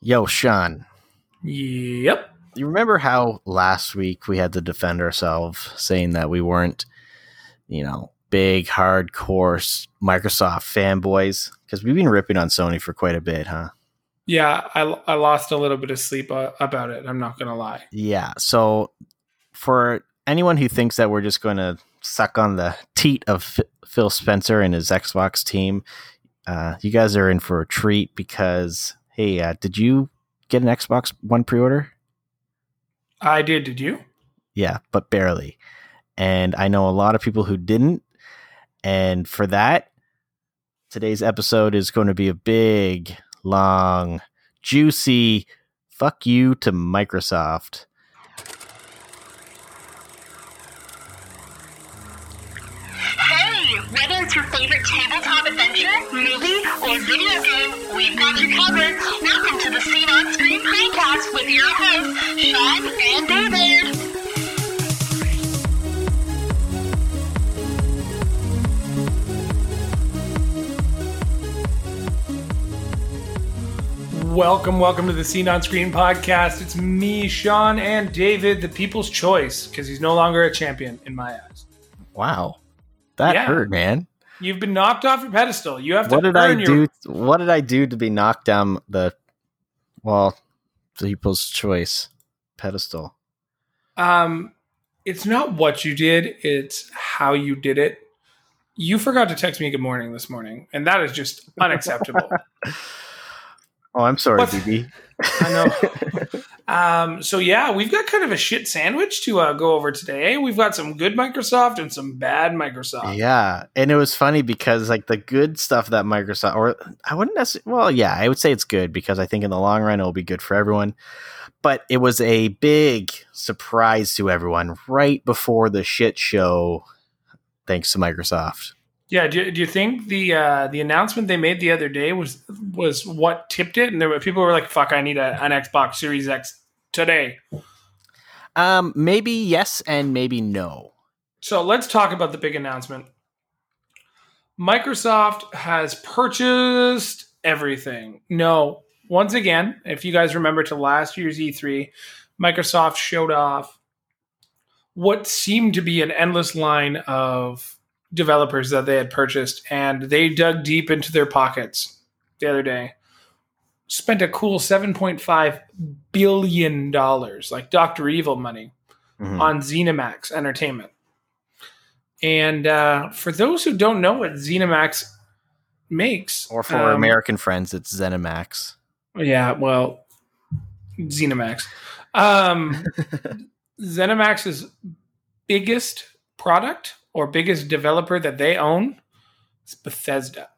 Yo, Sean, Yep. you remember how last week we had to defend ourselves saying that we weren't, you know, big, hardcore Microsoft fanboys? Because we've been ripping on Sony for quite a bit, huh? Yeah, I, I lost a little bit of sleep uh, about it. I'm not gonna lie. Yeah. So, for anyone who thinks that we're just going to suck on the teat of F- Phil Spencer and his Xbox team, uh, you guys are in for a treat because, hey, uh, did you get an Xbox One pre order? I did. Did you? Yeah, but barely. And I know a lot of people who didn't. And for that, today's episode is going to be a big, long, juicy fuck you to Microsoft. It's your favorite tabletop adventure, movie, or video game, we've got you covered. Welcome to the Scene on Screen Podcast with your hosts, Sean and David. Welcome, welcome to the Scene on Screen podcast. It's me, Sean, and David, the people's choice, because he's no longer a champion in my eyes. Wow. That Yeah. hurt, man. You've been knocked off your pedestal. You have to What did I earn your do? What did I do to be knocked down the, well, people's choice pedestal? Um, it's not what you did; it's how you did it. You forgot to text me good morning this morning, and that is just unacceptable. Oh, I'm sorry, What? BB. I know. Um, so yeah, we've got kind of a shit sandwich to uh, go over today. We've got some good Microsoft and some bad Microsoft. Yeah, and it was funny because like the good stuff that Microsoft, or I wouldn't necessarily, well, yeah, I would say it's good because I think in the long run it will be good for everyone. But it was a big surprise to everyone right before the shit show, thanks to Microsoft. Yeah, do, you- do you think the uh, the announcement they made the other day was was what tipped it? And there were people were like, "Fuck, I need a, an Xbox Series X today." Um, maybe yes and maybe no. So let's talk about the big announcement. Microsoft has purchased everything. No, once again, if you guys remember to last year's E3, Microsoft showed off what seemed to be an endless line of developers that they had purchased, and they dug deep into their pockets the other day. Spent a cool $7.5 billion, like Dr. Evil money Mhm. on ZeniMax Entertainment. And uh, for those who don't know what ZeniMax makes, Or for um, American friends, it's ZeniMax. yeah, well, ZeniMax. Um, ZeniMax's biggest product or biggest developer that they own is Bethesda.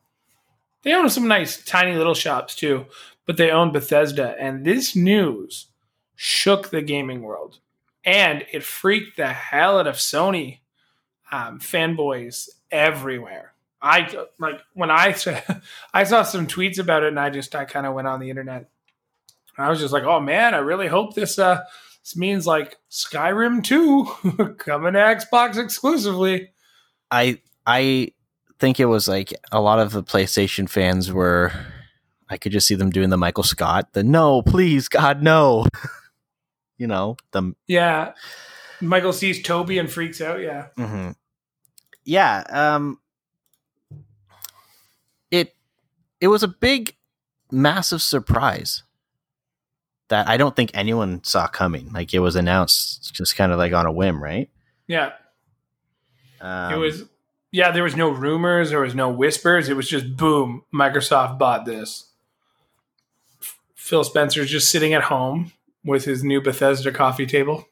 They own some nice tiny little shops too, but they own Bethesda. And this news shook the gaming world. And it freaked the hell out of Sony um, fanboys everywhere. I like when I I saw some tweets about it, and I just I kind of went on the internet. I was just like, oh man, I really hope this uh this means like Skyrim 2 coming to Xbox exclusively. I I think it was like a lot of the PlayStation fans were. I could just see them doing the Michael Scott, the no, please, God, no. you know, the Yeah. Michael sees Toby and freaks out. Yeah. hmm Yeah, um it it was a big massive surprise that I don't think anyone saw coming. Like it was announced just kind of like on a whim, right? Yeah. Um, it was, yeah, there was no rumors, there was no whispers. It was just boom, Microsoft bought this. Phil Spencer's just sitting at home with his new Bethesda coffee table.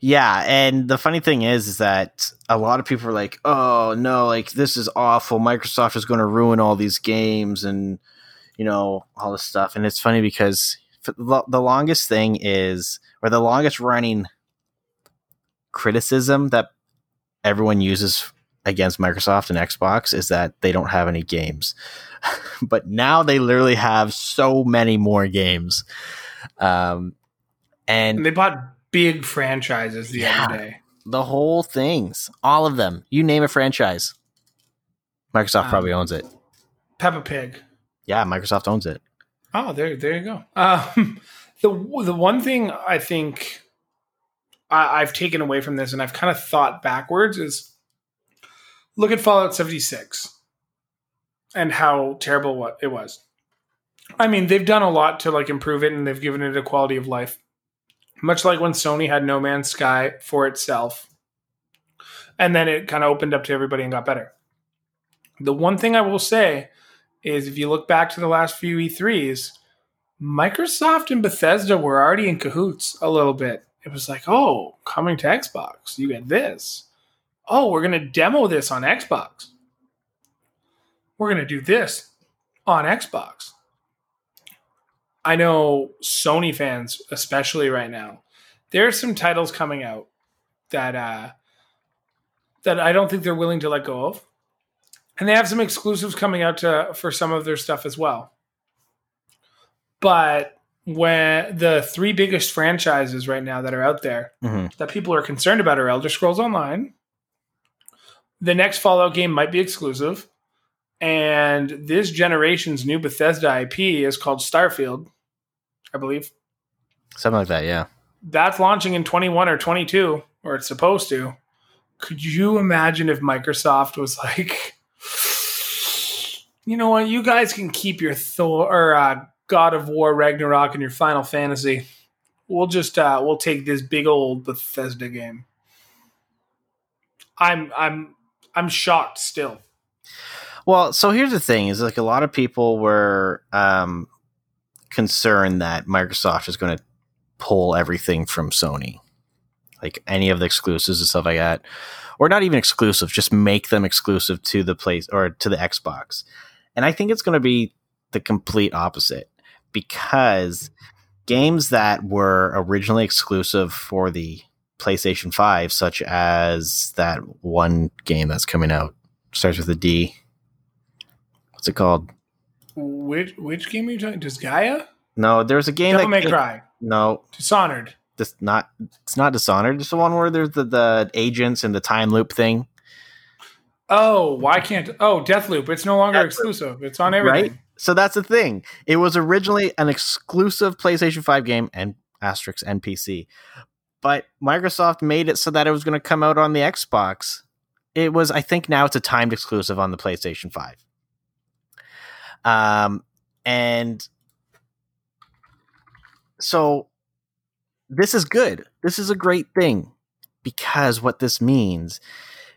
Yeah, and the funny thing is, is that a lot of people are like, "Oh no, like this is awful. Microsoft is going to ruin all these games and you know all this stuff." And it's funny because the longest thing is, or the longest running criticism that everyone uses against Microsoft and Xbox is that they don't have any games. but now they literally have so many more games. Um, and And they bought big franchises the Yeah. other day. the whole things, all of them. You name a franchise. Microsoft Um, probably owns it. Peppa Pig. Yeah, Microsoft owns it. Oh, there, there you go. Um, the the one thing I think I, I've taken away from this, and I've kind of thought backwards, is look at Fallout seventy six and how terrible what it was. I mean, they've done a lot to like improve it, and they've given it a quality of life, much like when Sony had No Man's Sky for itself, and then it kind of opened up to everybody and got better. The one thing I will say is if you look back to the last few E3s, Microsoft and Bethesda were already in cahoots a little bit. It was like, oh, coming to Xbox, you get this. Oh, we're going to demo this on Xbox. We're going to do this on Xbox. I know Sony fans, especially right now, there are some titles coming out that uh, that I don't think they're willing to let go of and they have some exclusives coming out to for some of their stuff as well. But when the three biggest franchises right now that are out there Mm-hmm. that people are concerned about are Elder Scrolls Online. The next Fallout game might be exclusive, and this generation's new Bethesda IP is called Starfield, I believe. Something like that, yeah. That's launching in 21 or 22, or it's supposed to. Could you imagine if Microsoft was like, you know what, you guys can keep your Thor or uh, God of War Ragnarok and your Final Fantasy. We'll just uh, we'll take this big old Bethesda game. I'm I'm I'm shocked still. Well, so here's the thing: is like a lot of people were um, concerned that Microsoft is going to pull everything from Sony, like any of the exclusives and stuff like that, or not even exclusive, just make them exclusive to the place or to the Xbox. And I think it's going to be the complete opposite because games that were originally exclusive for the PlayStation 5, such as that one game that's coming out, starts with a D. What's it called? Which which game are you talking? About? Disgaea? No, there's a game Devil May that Cry. no, Dishonored. this not it's not Dishonored. It's the one where there's the, the agents and the time loop thing, Oh, why can't? Oh, Deathloop. It's no longer Deathloop. exclusive. It's on everything. right? So that's the thing. It was originally an exclusive PlayStation 5 game and asterisk NPC, but Microsoft made it so that it was going to come out on the Xbox. It was, I think, now it's a timed exclusive on the PlayStation 5. Um, and so this is good. This is a great thing because what this means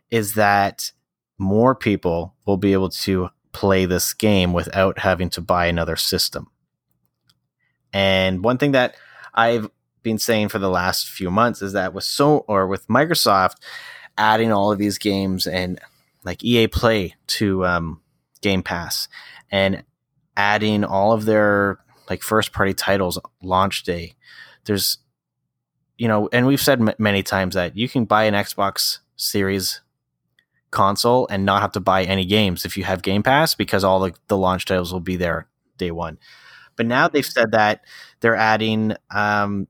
is that more people will be able to play this game without having to buy another system. And one thing that I've been saying for the last few months is that with so or with Microsoft adding all of these games and like EA Play to um, Game Pass and adding all of their like first party titles launch day, there's you know, and we've said m- many times that you can buy an Xbox Series console and not have to buy any games if you have Game Pass because all the, the launch titles will be there day one. But now they've said that they're adding um,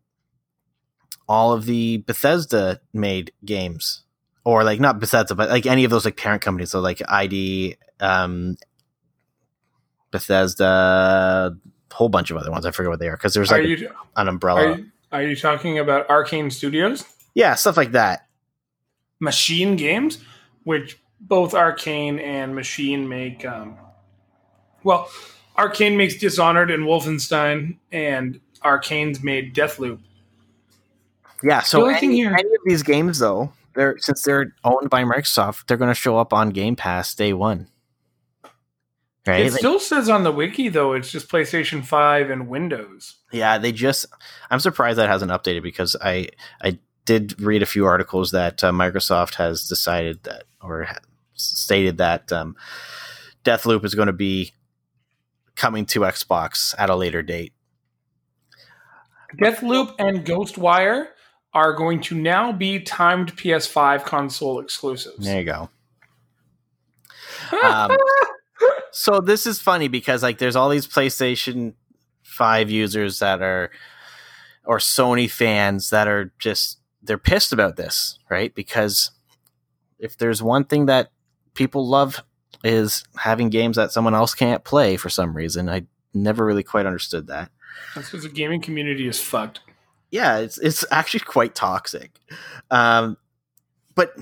all of the Bethesda made games, or like not Bethesda, but like any of those like parent companies, so like ID, um, Bethesda, a whole bunch of other ones. I forget what they are because there's like you an umbrella. are you, are you talking about Arcane Studios? yeah, stuff like that. Machine Games, which both Arcane and Machine make. Um, well, Arcane makes Dishonored and Wolfenstein, and Arcane's made Deathloop. Yeah. So any, here- any of these games, though, they're since they're owned by Microsoft, they're going to show up on Game Pass day one. Right? It Like, still says on the wiki though it's just PlayStation Five and Windows. yeah, they just. I'm surprised that hasn't updated because I I did read a few articles that uh, Microsoft has decided that or stated that um, Deathloop is going to be coming to Xbox at a later date. Deathloop and Ghostwire are going to now be timed PS5 console exclusives. There you go. Um, so this is funny because like there's all these PlayStation 5 users that are or Sony fans that are just they're pissed about this, right? Because if there's one thing that people love is having games that someone else can't play for some reason. I never really quite understood that. That's because the gaming community is fucked. Yeah, it's it's actually quite toxic. Um, but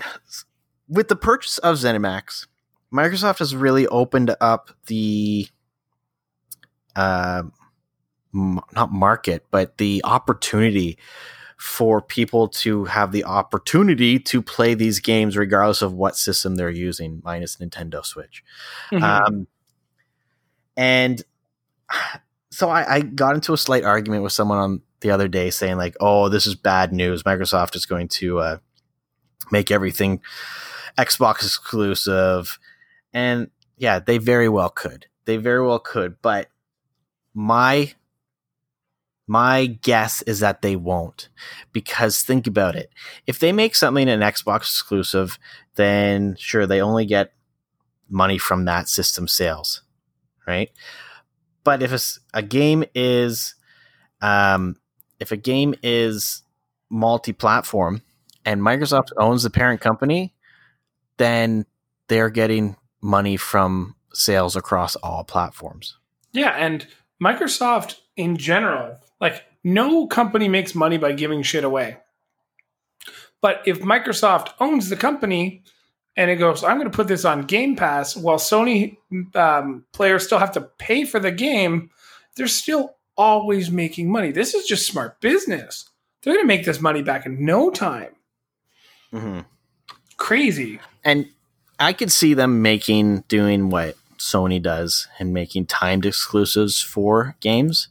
with the purchase of ZeniMax, Microsoft has really opened up the uh, m- not market, but the opportunity for people to have the opportunity to play these games regardless of what system they're using, minus Nintendo Switch. Mhm. Um, and so I, I got into a slight argument with someone on the other day saying like, "Oh, this is bad news. Microsoft is going to uh, make everything Xbox exclusive," and yeah, they very well could. They very well could, but my my guess is that they won't. Because think about it. If they make something an xbox exclusive then sure they only get money from that system sales right? But if a game is um, if a game is multi-platform and microsoft owns the parent company then they're getting money from sales across all platforms Yeah, and Microsoft in general, like no company makes money by giving shit away. But if Microsoft owns the company and it goes, I'm going to put this on Game Pass while Sony um, players still have to pay for the game, they're still always making money. This is just smart business. They're going to make this money back in no time. mm-hmm. Crazy. and I could see them making doing what Sony does and making timed exclusives for games,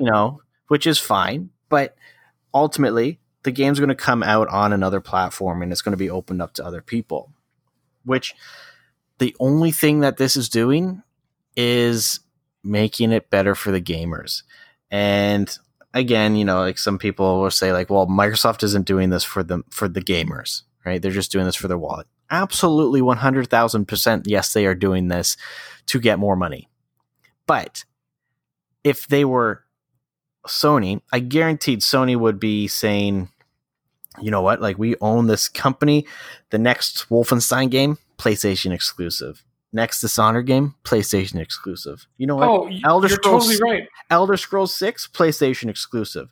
you know, which is fine. But ultimately, the game's going to come out on another platform and it's going to be opened up to other people. Which the only thing that this is doing is making it better for the gamers. And again, you know, like some people will say, like, well, Microsoft isn't doing this for the for the gamers, right? They're just doing this for their wallet absolutely 100,000% yes they are doing this to get more money. But if they were Sony, I guaranteed Sony would be saying, you know what, like we own this company, the next Wolfenstein game, PlayStation exclusive. Next Dishonored game, PlayStation exclusive. You know what? Oh, Elder you're Scrolls- totally right. Elder Scrolls 6 PlayStation exclusive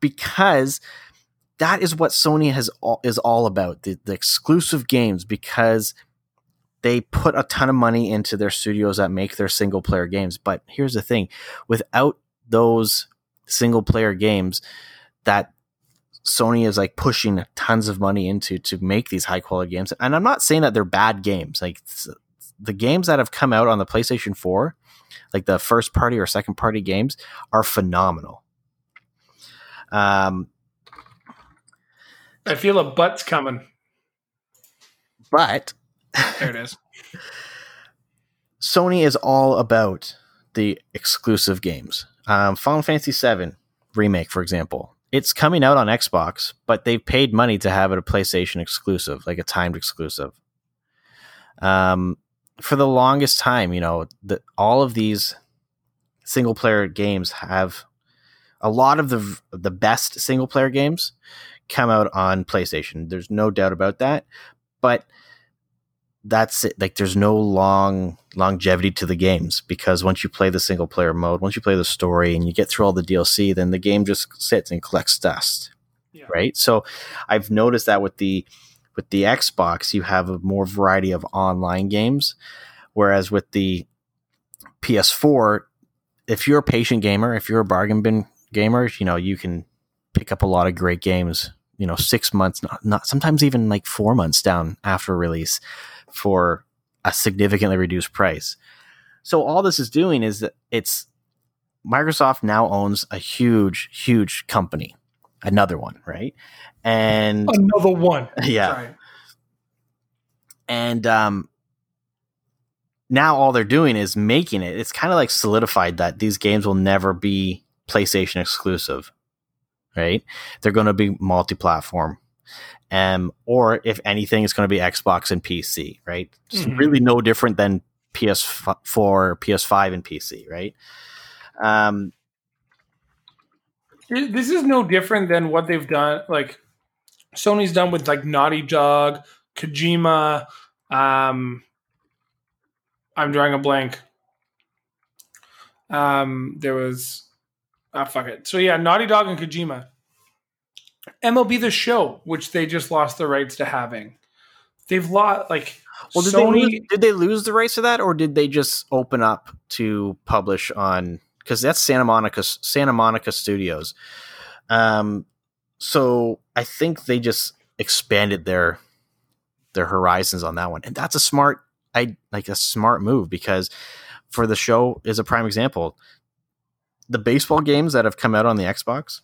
because that is what Sony has all, is all about the, the exclusive games because they put a ton of money into their studios that make their single player games but here's the thing without those single player games that Sony is like pushing tons of money into to make these high quality games and I'm not saying that they're bad games like the games that have come out on the PlayStation 4 like the first party or second party games are phenomenal. Um, I feel a butt's coming. but There it is. Sony is all about the exclusive games. Um, Final Fantasy VII remake, for example, it's coming out on Xbox, but they've paid money to have it a PlayStation exclusive, like a timed exclusive. Um, for the longest time, you know, the, all of these single player games have a lot of the the best single player games come out on PlayStation. There's no doubt about that, but that's it. Like there's no long longevity to the games because once you play the single player mode, once you play the story and you get through all the DLC, then the game just sits and collects dust. Yeah. Right. So I've noticed that with the with the Xbox, you have a more variety of online games, whereas with the PS4, if you're a patient gamer, if you're a bargain bin gamer, you know you can pick up a lot of great games. You know, six months, not, not sometimes even like four months down after release for a significantly reduced price. So all this is doing is that it's Microsoft now owns a huge, huge company, another one, right? And Another one. yeah, Sorry. and um, now all they're doing is making it. It's kind of like solidified that these games will never be PlayStation exclusive, right? They're going to be multi-platform, um, or if anything, it's going to be Xbox and PC, right? It's Mhm. really no different than PS4, PS5, and PC, right? Um, This is no different than what they've done. Like Sony's done with like Naughty Dog, Kojima. Um, I'm drawing a blank. Um, there was ah fuck it. So yeah, Naughty Dog and Kojima. MLB The Show, which they just lost the rights to having. They've lost like Well, did Sony. they lose, did they lose the rights to that, or did they just open up to publish on? Because that's Santa Monica Santa Monica Studios. Um, so I think they just expanded their their horizons on that one, and that's a smart I like a smart move because for the show is a prime example. The baseball games that have come out on the Xbox,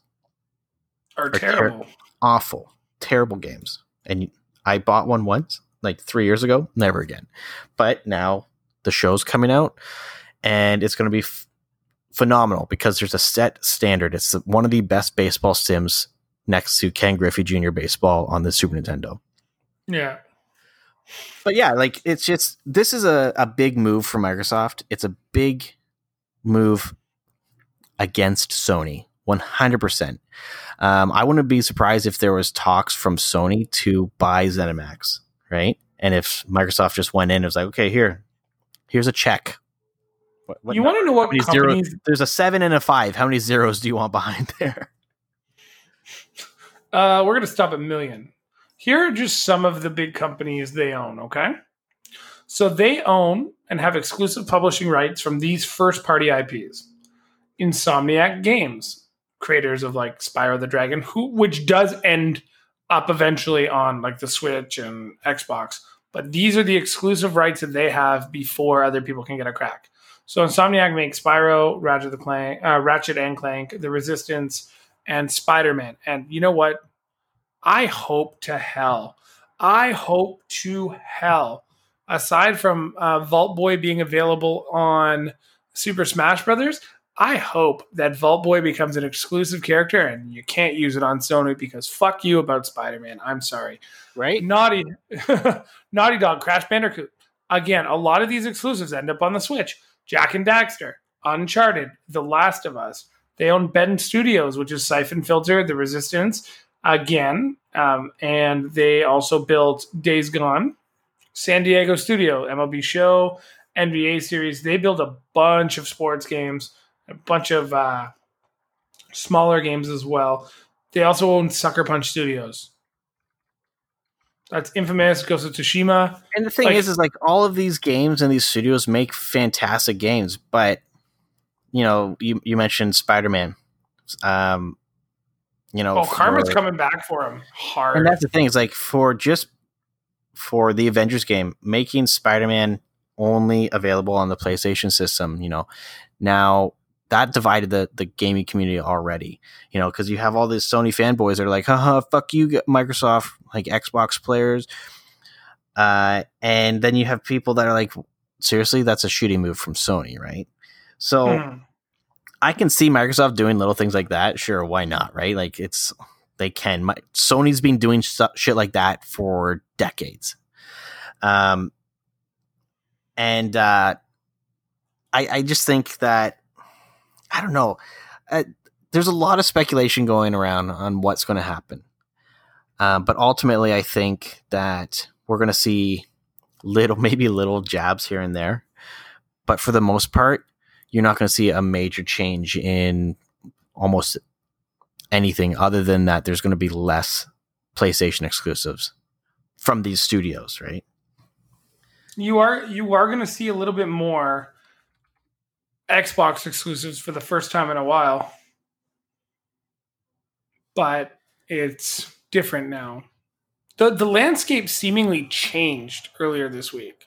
are ter- terrible. awful, terrible games, and I bought one once, like three years ago, never again. But now the show's coming out, and it's going to be f- phenomenal because there's a set standard. It's one of the best baseball sims next to Ken Griffey Jr. Baseball on the Super Nintendo. Yeah. But yeah, like it's just this is a, a big move for Microsoft. It's a big move against Sony, one hundred percent. Um, I wouldn't be surprised if there was talks from Sony to buy ZeniMax, right? And if Microsoft just went in and was like, okay, here, here's a check. What, what you want to know what zero- companies there's a seven and a five. How many zeros do you want behind there? Uh, we're going to stop at million. Here are just some of the big companies they own, okay? So they own and have exclusive publishing rights from these first party IPs. Insomniac Games, creators of like Spyro the Dragon, who which does end up eventually on like the Switch and Xbox. But these are the exclusive rights that they have before other people can get a crack. So Insomniac makes Spyro, Ratchet the Clank, uh, Ratchet and Clank, The Resistance, and Spider Man. And you know what? I hope to hell. I hope to hell. Aside from uh, Vault Boy being available on Super Smash Brothers, I hope that Vault Boy becomes an exclusive character and you can't use it on Sony because fuck you about Spider Man. I'm sorry. Right? Naughty, Naughty Dog, Crash Bandicoot. Again, a lot of these exclusives end up on the Switch. Jak and Daxter, Uncharted, The Last of Us. They own Bend Studios, which is Siphon Filter, The Resistance, again, um, and they also built Days Gone, San Diego Studio, MLB Show, NBA series. They build a bunch of sports games, a bunch of uh, smaller games as well. They also own Sucker Punch Studios. That's Infamous, Ghost of Tsushima. And the thing Like- is, is like all of these games and these studios make fantastic games, but you know, you you mentioned Spider Man, um, you know, Oh, Karma's for- coming back for him hard. and that's the thing is like for just for the Avengers game, making Spider Man only available on the PlayStation system, you know, now that divided the the gaming community already, you know, because you have all these Sony fanboys that are like, haha, fuck you, Microsoft, like Xbox players. Uh, and then you have people that are like, seriously, that's a shooting move from Sony, right? So Mhm. I can see Microsoft doing little things like that. Sure, why not? Right? Like it's they can. My, Sony's been doing shit like that for decades. Um, and uh, I I just think that I don't know. Uh, there's a lot of speculation going around on what's going to happen. Um, but ultimately, I think that we're going to see little, maybe little jabs here and there. But for the most part, you're not going to see a major change in almost anything other than that there's going to be less PlayStation exclusives from these studios, right? You are you are going to see a little bit more Xbox exclusives for the first time in a while, but it's different now. the The landscape seemingly changed earlier this week,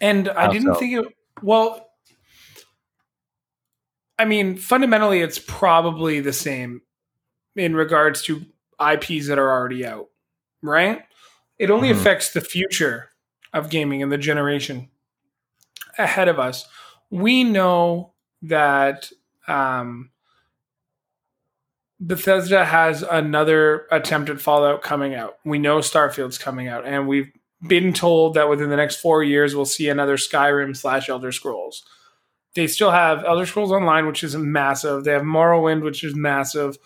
and I How didn't so? think it. Well, I mean, fundamentally, it's probably the same in regards to IPs that are already out, right? It only Mhm. affects the future of gaming and the generation ahead of us. We know that um, Bethesda has another attempt at Fallout coming out. We know Starfield's coming out, and we've been told that within the next four years we'll see another Skyrim slash Elder Scrolls. They still have Elder Scrolls Online, which is massive. They have Morrowind, which is massive.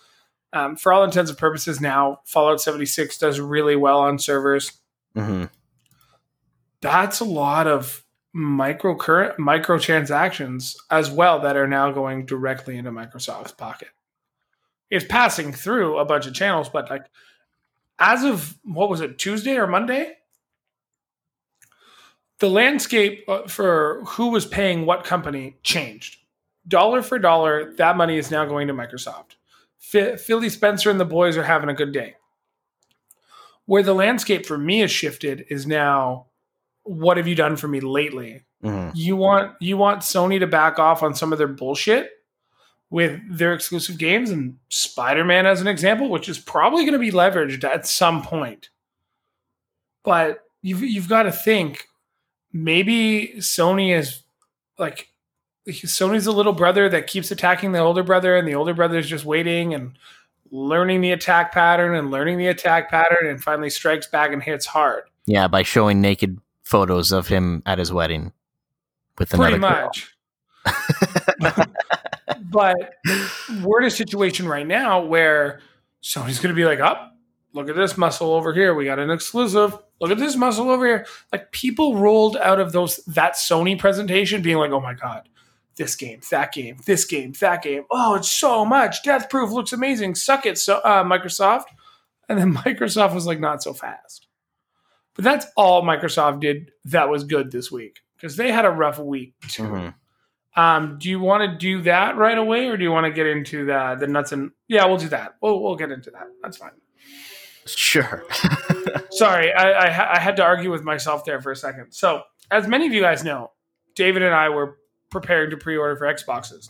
Um, for all intents and purposes, now Fallout 76 does really well on servers Mm-hmm. that's a lot of micro current microtransactions as well that are now going directly into Microsoft's pocket. It's passing through a bunch of channels, but like as of what was it Tuesday or Monday, the landscape uh, for who was paying what company changed. Dollar for dollar, that money is now going to Microsoft. Philly Spencer and the boys are having a good day. Where the landscape for me has shifted is now what have you done for me lately? Mm-hmm. You want you want Sony to back off on some of their bullshit with their exclusive games and Spider-Man as an example, which is probably going to be leveraged at some point. But you've you've got to think maybe Sony is like Sony's a little brother that keeps attacking the older brother, and the older brother is just waiting and learning the attack pattern and learning the attack pattern, and finally strikes back and hits hard. Yeah, by showing naked photos of him at his wedding with another pretty much. but we're in a situation right now where Sony's going to be like, "Up, oh, look at this muscle over here. We got an exclusive. Look at this muscle over here." Like people rolled out of those that Sony presentation, being like, "Oh my god." This game, that game, this game, that game. Oh, it's so much. Death Proof looks amazing. Suck it, so uh, Microsoft. And then Microsoft was like, not so fast. But that's all Microsoft did that was good this week because they had a rough week too. Mm-hmm. Um, do you want to do that right away, or do you want to get into the the nuts and? Yeah, we'll do that. We'll we'll get into that. That's fine. Sure. Sorry, I, I I had to argue with myself there for a second. So, as many of you guys know, David and I were preparing to pre-order for Xboxes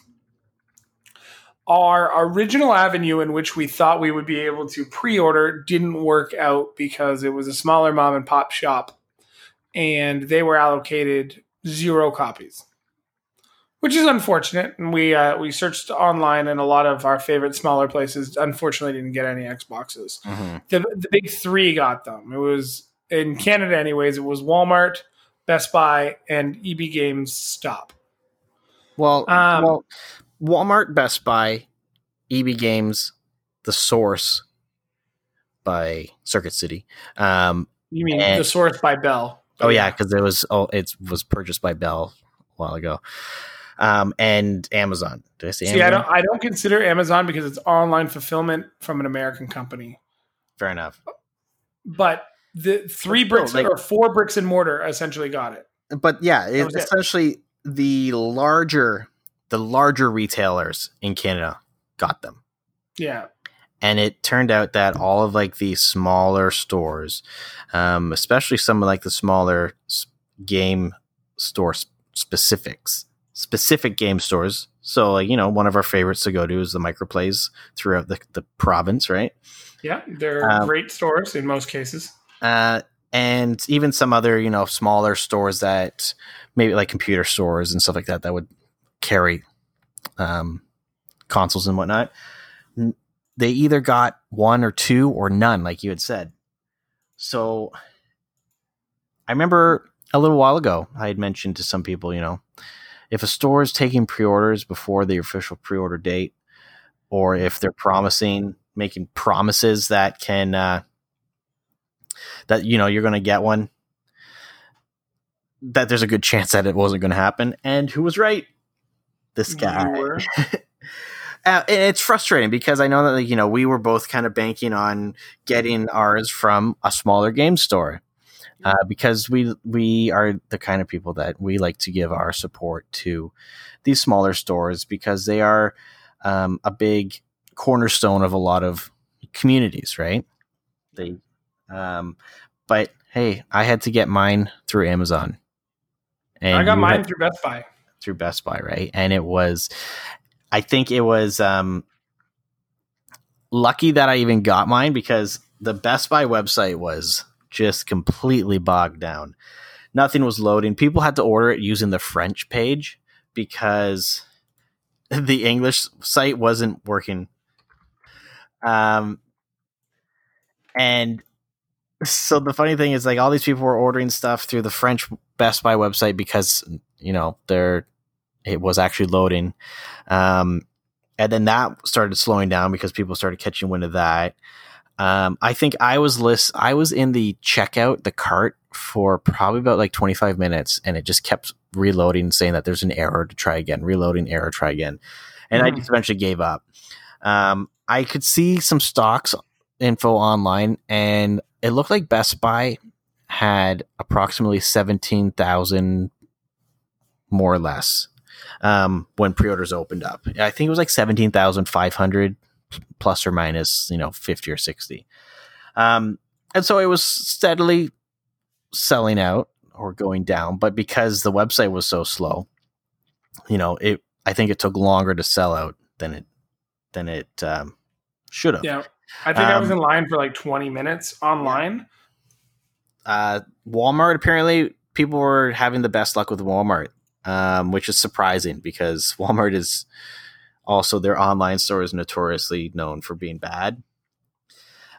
our original avenue in which we thought we would be able to pre-order didn't work out because it was a smaller mom and pop shop and they were allocated zero copies which is unfortunate. And we uh, we searched online and a lot of our favorite smaller places unfortunately didn't get any xboxes. Mm-hmm. the, the big three got them. It was in canada anyways it was walmart best buy and eb games stop. Well, um, well Walmart, Best Buy, EB Games, The Source by Circuit City. Um, you mean and, The Source by Bell? Oh yeah, because it was oh it was purchased by Bell a while ago. Um, and Amazon. Did I say? See, Amazon? I don't. I don't consider Amazon because it's online fulfillment from an American company. Fair enough. But the three bricks like, or four bricks and mortar essentially got it. But yeah, it, essentially the larger the larger retailers in Canada got them. Yeah. And it turned out that all of like the smaller stores, um, especially some of like the smaller game store specifics, specific game stores. So like, you know, one of our favorites to go to is the Microplays throughout the, the province, right? Yeah. They're um, great stores in most cases. Uh, and even some other, you know, smaller stores that maybe like computer stores and stuff like that that would carry um, consoles and whatnot. They either got one or two or none, like you had said. So I remember a little while ago, I had mentioned to some people, you know, if a store is taking pre orders before the official pre order date, or if they're promising, making promises that can, uh, that, you know, you're going to get one, that there's a good chance that it wasn't going to happen. And who was right? This guy. uh, it's frustrating because I know that like, you know we were both kind of banking on getting ours from a smaller game store uh, because we we are the kind of people that we like to give our support to these smaller stores because they are um, a big cornerstone of a lot of communities, right? They, um, but hey, I had to get mine through Amazon. And I got mine had, through Best Buy through Best Buy, right? And it was, I think it was um, lucky that I even got mine because the Best Buy website was just completely bogged down. Nothing was loading. People had to order it using the French page because the English site wasn't working. Um, and so the funny thing is like all these people were ordering stuff through the French Best Buy website because you know they're it was actually loading. Um, and then that started slowing down because people started catching wind of that. Um, I think I was list. I was in the checkout, the cart for probably about like 25 minutes, and it just kept reloading, saying that there's an error to try again, reloading error, try again, and I Mhm. just eventually gave up. Um, I could see some stocks info online, and it looked like Best Buy had approximately 17,000 more or less um, when pre-orders opened up. I think it was like 17,500 plus or minus, you know, 50 or 60. Um, and so it was steadily selling out or going down, but because the website was so slow, you know, it I think it took longer to sell out than it than it um, should have. Yeah. I think I was Um, in line for like 20 minutes online. uh, Walmart apparently people were having the best luck with Walmart, um, which is surprising because Walmart is also their online store is notoriously known for being bad.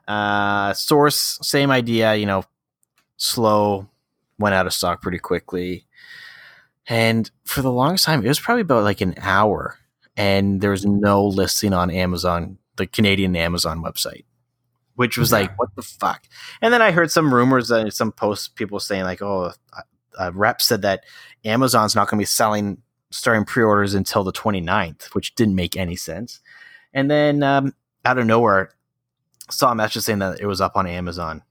Uh, source same idea, you know, slow, went out of stock pretty quickly, and for the longest time it was probably about like an hour, and there was no listing on Amazon, the Canadian Amazon website which was Yeah. like, what the fuck? And then I heard some rumors that some posts people saying like, oh, a rep said that Amazon's not going to be selling starting pre-orders until the 29th, which didn't make any sense. And then um, out of nowhere, saw a message saying that it was up on Amazon.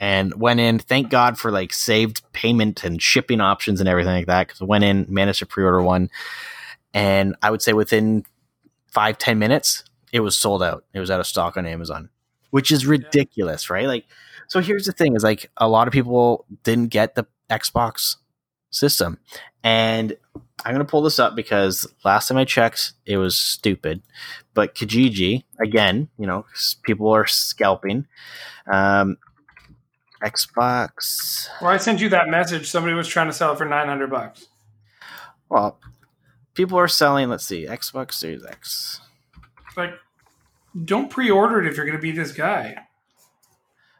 And went in, thank God for like saved payment and shipping options and everything like that. Because I went in, managed to pre-order one, and I would say within five ten minutes, it was sold out. It was out of stock on Amazon which is ridiculous, right? Like, so here's the thing: is like a lot of people didn't get the Xbox system, and I'm gonna pull this up because last time I checked, it was stupid. But Kijiji, again, you know, people are scalping. Um, Xbox. Well, I sent you that message. Somebody was trying to sell it for 900 bucks. Well, people are selling. Let's see, Xbox Series X. Like, don't pre order it if you're going to be this guy.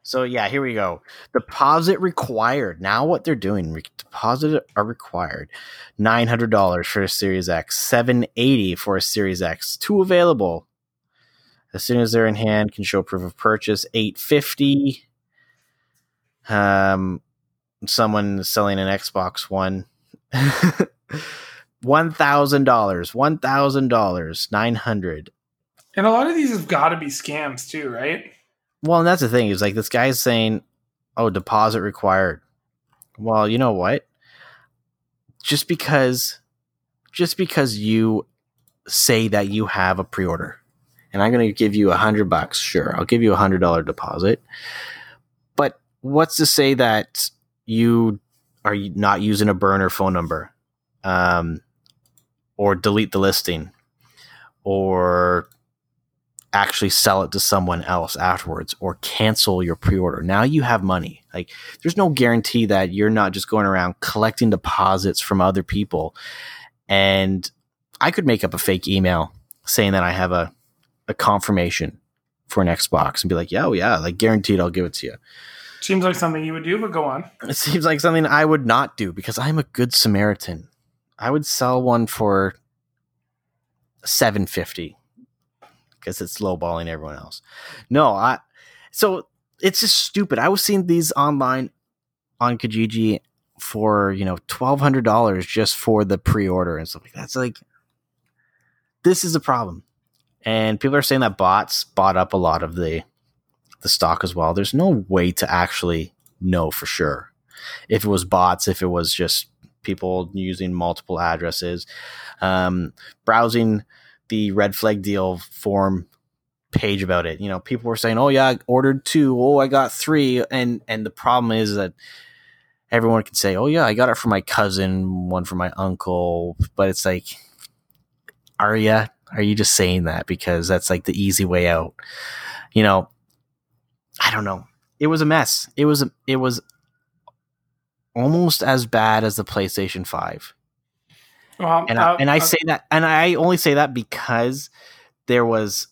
So yeah, here we go. Deposit required. Now what they're doing, re- deposit are required. Nine hundred dollars for a Series X, seven eighty for a Series X. Two available. As soon as they're in hand, can show proof of purchase. Eight fifty. Um, someone selling an Xbox One. One thousand dollars. One thousand dollars. Nine hundred. And a lot of these have got to be scams too, right? Well, and that's the thing is like this guy's saying, "Oh, deposit required." Well, you know what? Just because, just because you say that you have a pre-order, and I'm going to give you a hundred bucks, sure, I'll give you a hundred dollar deposit. But what's to say that you are not using a burner phone number, um, or delete the listing, or actually sell it to someone else afterwards or cancel your pre-order. Now you have money. Like there's no guarantee that you're not just going around collecting deposits from other people. And I could make up a fake email saying that I have a, a confirmation for an Xbox and be like, yeah, oh yeah, like guaranteed I'll give it to you. Seems like something you would do, but go on. It seems like something I would not do because I'm a good Samaritan. I would sell one for 750 because it's lowballing everyone else. No, I so it's just stupid. I was seeing these online on Kijiji for, you know, $1200 just for the pre-order and stuff like that. It's like this is a problem. And people are saying that bots bought up a lot of the the stock as well. There's no way to actually know for sure if it was bots, if it was just people using multiple addresses, um, browsing the red flag deal form page about it. You know, people were saying, "Oh yeah, I ordered two. Oh, I got three. and and the problem is that everyone can say, "Oh yeah, I got it from my cousin, one from my uncle," but it's like, are you? Are you just saying that because that's like the easy way out? You know, I don't know. It was a mess. It was it was almost as bad as the PlayStation Five. Well, And I, uh, and I uh, say that and I only say that because there was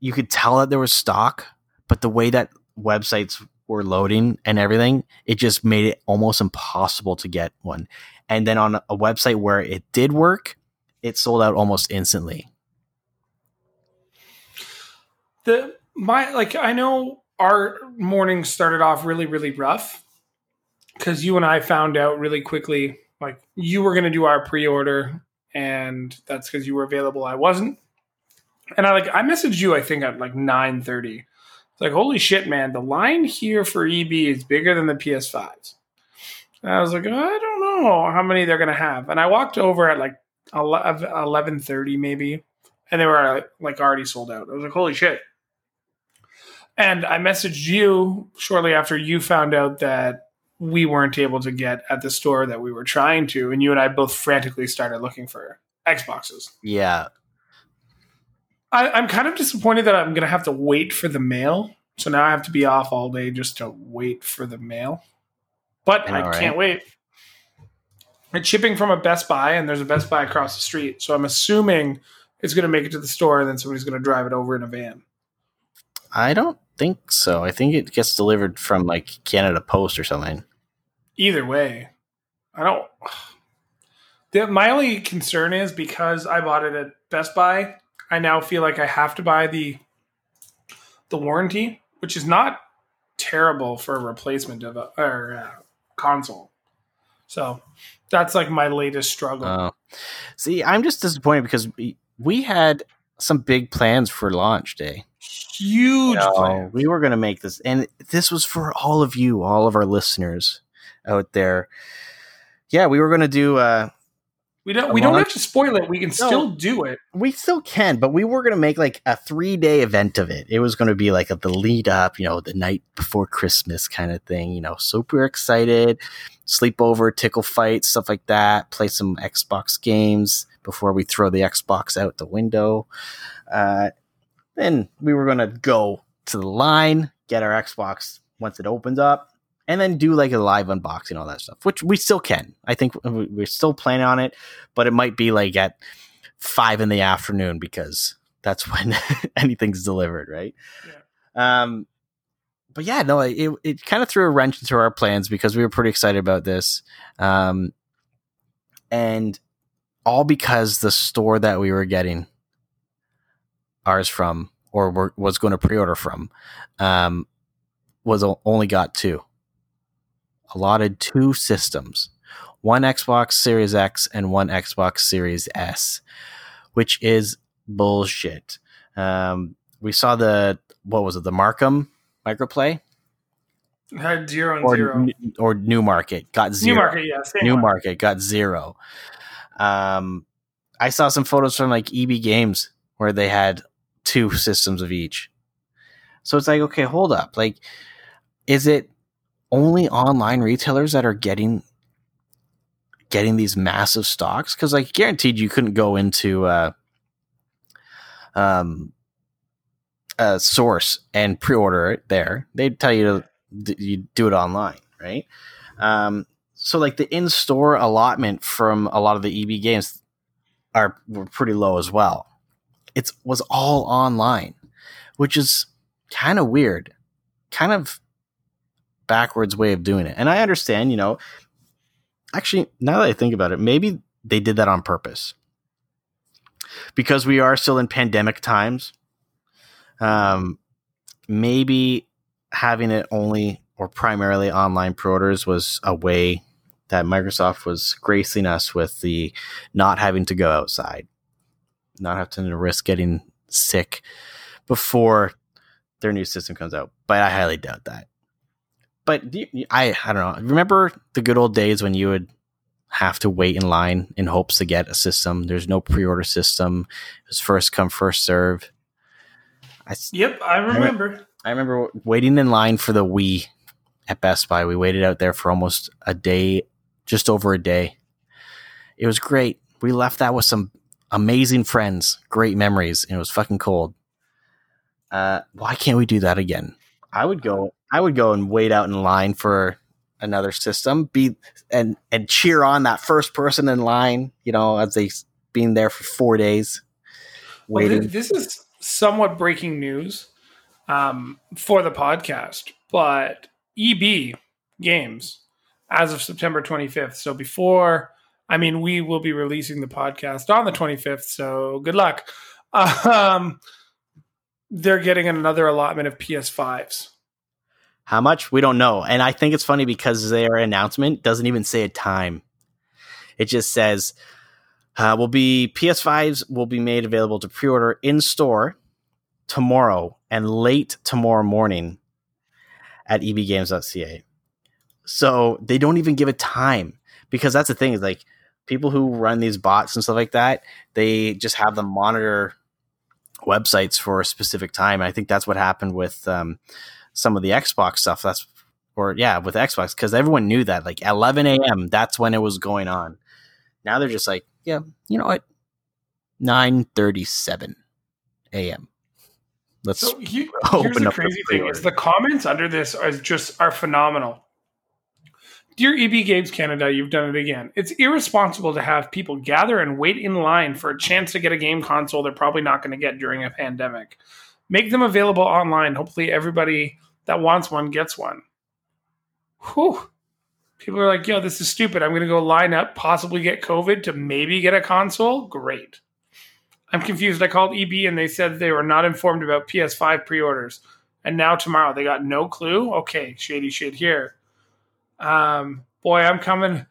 you could tell that there was stock, but the way that websites were loading and everything, it just made it almost impossible to get one. And then on a website where it did work, it sold out almost instantly. the my like I know our morning started off really really rough because you and I found out really quickly like you were going to do our pre-order and that's because you were available I wasn't. And I like I messaged you I think at like 9:30 it's like holy shit man the line here for EB is bigger than the PS5s and I was like I don't know how many they're going to have. And I walked over at like 11:30 maybe and they were like already sold out. I was like holy shit. And I messaged you shortly after you found out that we weren't able to get at the store that we were trying to, and you and I both frantically started looking for Xboxes. Yeah. I, I'm kind of disappointed that I'm going to have to wait for the mail. So now I have to be off all day just to wait for the mail. But I know, I right? can't wait. It's shipping from a Best Buy, and there's a Best Buy across the street. So I'm assuming it's going to make it to the store, and then somebody's going to drive it over in a van. I don't think so. I think it gets delivered from like Canada Post or something. Either way, I don't. The, my only concern is because I bought it at Best Buy, I now feel like I have to buy the the warranty, which is not terrible for a replacement of a or uh, console. So that's like my latest struggle. Oh, see, I'm just disappointed because we, we had some big plans for launch day. Huge You know, we were going to make this, and this was for all of you, all of our listeners out there. Yeah, we were going to do. Uh, We don't. We don't have to spoil it. We can still do it. we still can, but we were going to make like a three day event of it. It was going to be like a, the lead up, you know, the night before Christmas kind of thing, you know, super excited, sleepover, tickle fight, stuff like that, play some Xbox games before we throw the Xbox out the window. Uh, then we were going to go to the line, get our Xbox once it opens up. And then do like a live unboxing, all that stuff, which we still can. I think we- we're still planning on it, but it might be like at five in the afternoon because that's when anything's delivered, right? Um, but yeah, no, it it kind of threw a wrench into our plans because we were pretty excited about this, um, and all because the store that we were getting ours from or were, was going to pre-order from um, was only got two allotted two systems one Xbox Series X and one Xbox Series S, which is bullshit. Um, we saw the what was it, the Markham Microplay Had zero and or zero. N- or Newmarket got zero. New market, yeah. New one. Market got zero. Um, I saw some photos from like EB Games where they had two systems of each. So it's like, okay, hold up. Like, is it only online retailers that are getting getting these massive stocks? Because like guaranteed you couldn't go into uh um a source and pre-order it there. They'd tell you to you do it online, right? Um, so like the in-store allotment from a lot of the EB games are were pretty low as well. It was all online, which is kind of weird, kind of backwards way of doing it. And I understand, you know, actually now that I think about it, maybe they did that on purpose because we are still in pandemic times. Um, maybe having it only or primarily online pre-orders was a way that Microsoft was gracing us with the not having to go outside, not having to risk getting sick before their new system comes out. But I highly doubt that. But do you- I I don't know. Remember the good old days when you would have to wait in line in hopes to get a system. There's no pre-order system. It was first come first serve. I, s- Yep, I remember. I remember waiting in line for the Wii at Best Buy. We waited out there for almost a day, just over a day. It was great. We left that with some amazing friends, great memories, and it was fucking cold. Uh, why can't we do that again? I would go. I would go and wait out in line for another system. Be and and cheer on that first person in line. You know, as they been there for four days, Well, thi- waiting. this is somewhat breaking news um, for the podcast, but EB Games as of September 25th. So before, I mean, we will be releasing the podcast on the 25th. So good luck. Um, they're getting another allotment of PS5s. How much? We don't know. And I think it's funny because their announcement doesn't even say a time. It just says uh, will be PS5s will be made available to pre-order in store tomorrow and late tomorrow morning at ebgames.ca. So they don't even give a time because that's the thing is like people who run these bots and stuff like that, they just have them monitor websites for a specific time. I think that's what happened with um, some of the Xbox stuff. That's or yeah, with Xbox because everyone knew that like 11 a.m. That's when it was going on. Now they're just like, yeah, you know what, 9:37 a.m. Let's So you, Open here's the up the crazy thing: is the comments under this are just are phenomenal. Dear EB Games Canada, you've done it again. It's irresponsible to have people gather and wait in line for a chance to get a game console they're probably not going to get during a pandemic. Make them available online. Hopefully, everybody that wants one gets one. Whew. People are like, yo, this is stupid. I'm going to go line up, possibly get COVID to maybe get a console. Great. I'm confused. I called EB and they said they were not informed about PS5 pre orders. And now tomorrow they got no clue. Okay, shady shit here. Um, boy, I'm coming.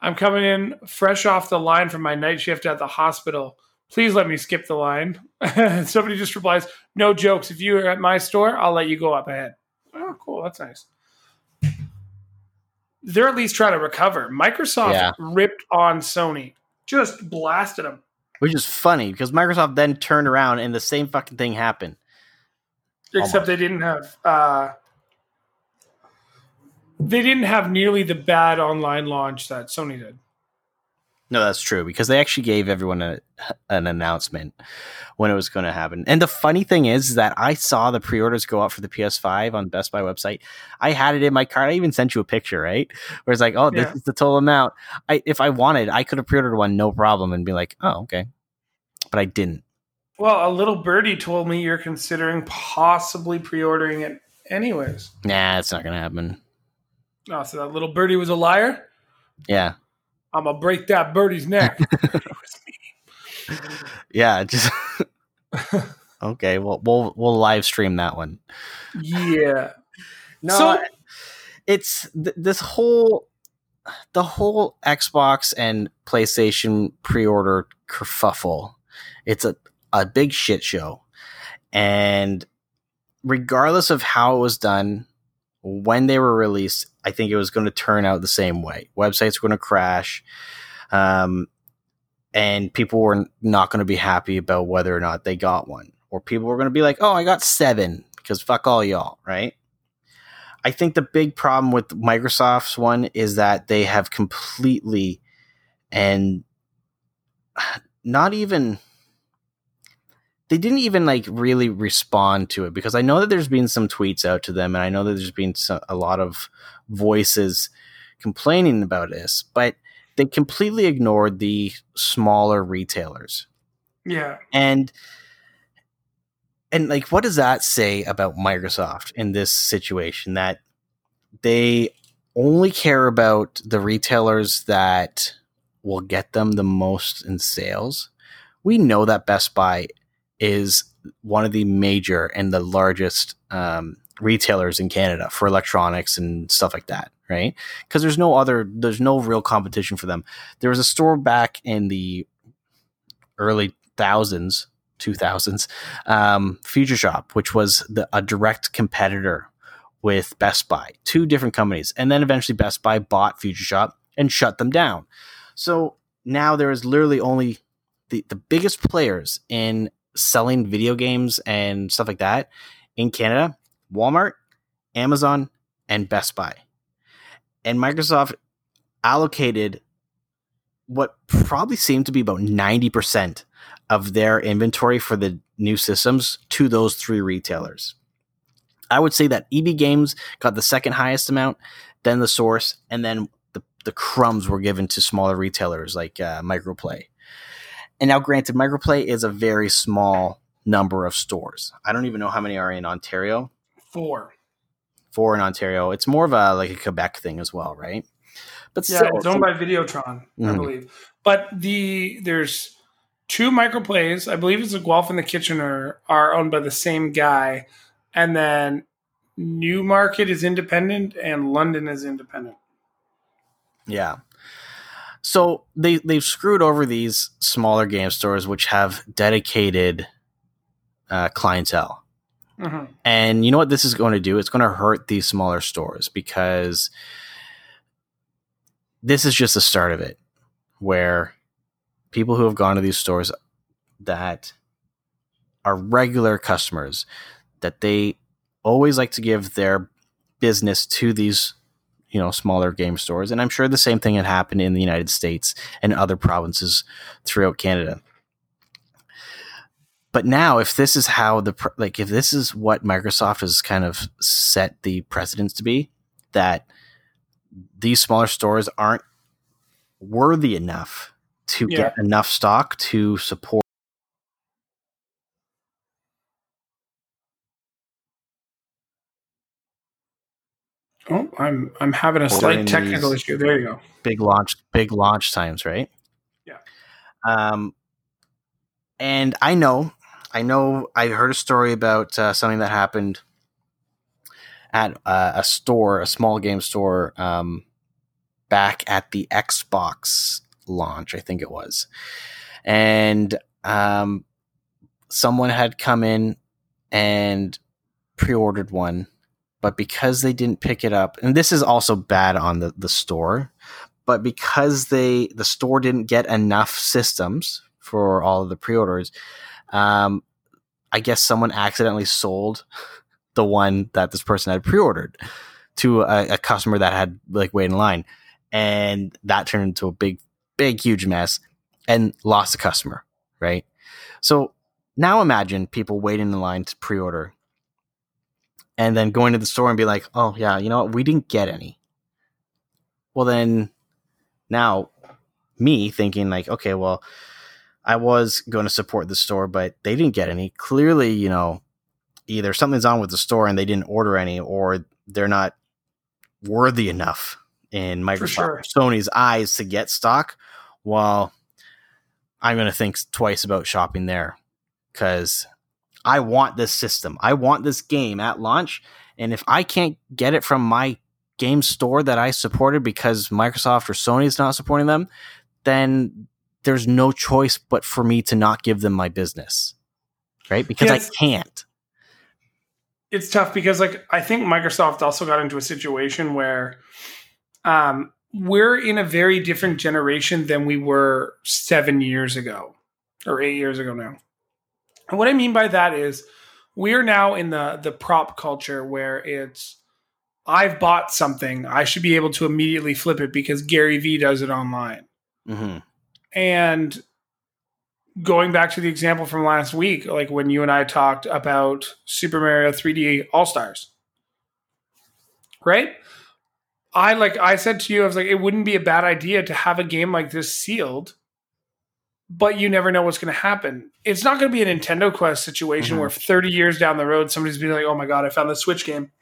I'm coming in fresh off the line from my night shift at the hospital. Please let me skip the line. Somebody just replies, "No jokes. If you are at my store, I'll let you go up ahead." Oh, cool. That's nice. They're at least trying to recover. Microsoft Yeah. ripped on Sony, just blasted them. which is funny because Microsoft then turned around and the same fucking thing happened. except Almost. they didn't have uh, they didn't have nearly the bad online launch that Sony did. No, that's true because they actually gave everyone a, an announcement when it was going to happen. And the funny thing is that I saw the pre-orders go up for the PS5 on Best Buy website. I had it in my cart. I even sent you a picture, right? Where it's like, "Oh, this Yeah. is the total amount." I if I wanted, I could have pre-ordered one no problem and be like, "Oh, okay." But I didn't. Well, a little birdie told me you're considering possibly pre-ordering it anyways. Nah, it's not going to happen. Oh, so that little birdie was a liar. Yeah. I'm gonna break that birdie's neck. Yeah, just Okay, well we'll we'll live stream that one. yeah. No, So- it's th- this whole the whole Xbox and PlayStation pre-order kerfuffle. It's a a big shit show, and regardless of how it was done, when they were released, I think it was going to turn out the same way. Websites were going to crash, um, and people were not going to be happy about whether or not they got one, or people were going to be like, "Oh, I got seven because fuck all y'all," right? I think the big problem with Microsoft's one is that they have completely and not even they didn't even like really respond to it because I know that there's been some tweets out to them and I know that there's been so, a lot of voices complaining about this, but they completely ignored the smaller retailers. Yeah. And and like what does that say about Microsoft in this situation that they only care about the retailers that will get them the most in sales? We know that Best Buy is one of the major and the largest um, retailers in Canada for electronics and stuff like that, right? Because there's no other, there's no real competition for them. There was a store back in the early thousands, two thousands, um, Future Shop, which was the, a direct competitor with Best Buy, two different companies, and then eventually Best Buy bought Future Shop and shut them down. So now there is literally only the, the biggest players in selling video games and stuff like that in Canada Walmart, Amazon, and Best Buy. And Microsoft allocated what probably seemed to be about 90% of their inventory for the new systems to those three retailers. I would say that EB Games got the second highest amount, then the source, and then the, the crumbs were given to smaller retailers like uh, Microplay. And now, granted, Microplay is a very small number of stores. I don't even know how many are in Ontario. Four. Four in Ontario. It's more of a like a Quebec thing as well, right? But Yeah, it's owned by Videotron, I Mhm. believe. But the there's two Microplays. I believe it's the Guelph and the Kitchener are owned by the same guy, and then Newmarket is independent and London is independent. Yeah. So they they've screwed over these smaller game stores which have dedicated uh, clientele. Mhm. And you know what this is going to do? It's going to hurt these smaller stores because this is just the start of it, where people who have gone to these stores that are regular customers, that they always like to give their business to these, you know, smaller game stores. And I'm sure the same thing had happened in the United States and other provinces throughout Canada but now if this is how the like if this is what microsoft has kind of set the precedence to be that these smaller stores aren't worthy enough to Yeah. get enough stock to support Oh, I'm I'm having a slight technical issue. There you go. big launch big launch times right Yeah. um and i know i know i heard a story about uh, something that happened at uh, a store a small game store um back at the xbox launch i think it was and um someone had come in and pre-ordered one but because they didn't pick it up and this is also bad on the, the store but because they the store didn't get enough systems for all of the pre-orders um, i guess someone accidentally sold the one that this person had pre-ordered to a, a customer that had like waited in line and that turned into a big big huge mess and lost a customer right? So now imagine people waiting in line to pre-order and then going to the store and be like oh yeah you know what? We didn't get any. Well then now me thinking like okay well i was going to support the store but they didn't get any. Clearly you know either something's on with the store and they didn't order any or they're not worthy enough in microsoft sure. or sony's eyes to get stock well i'm going to think twice about shopping there because i want this system i want this game at launch and if i can't get it from my game store that I supported because Microsoft or Sony is not supporting them, then there's no choice but for me to not give them my business. Right? Because Yes. I can't. it's tough because like I think Microsoft also got into a situation where um, we're in a very different generation than we were seven years ago or eight years ago now. And what I mean by that is we are now in the the prop culture where it's I've bought something, I should be able to immediately flip it because Gary Vee does it online. hmm And going back to the example from last week, like when you and I talked about Super Mario 3D All Stars, right? I like I said to you, I was like, it wouldn't be a bad idea to have a game like this sealed, but you never know what's going to happen. It's not going to be a Nintendo Quest situation Mhm. where 30 years down the road, somebody's being like, oh my God, I found the Switch game.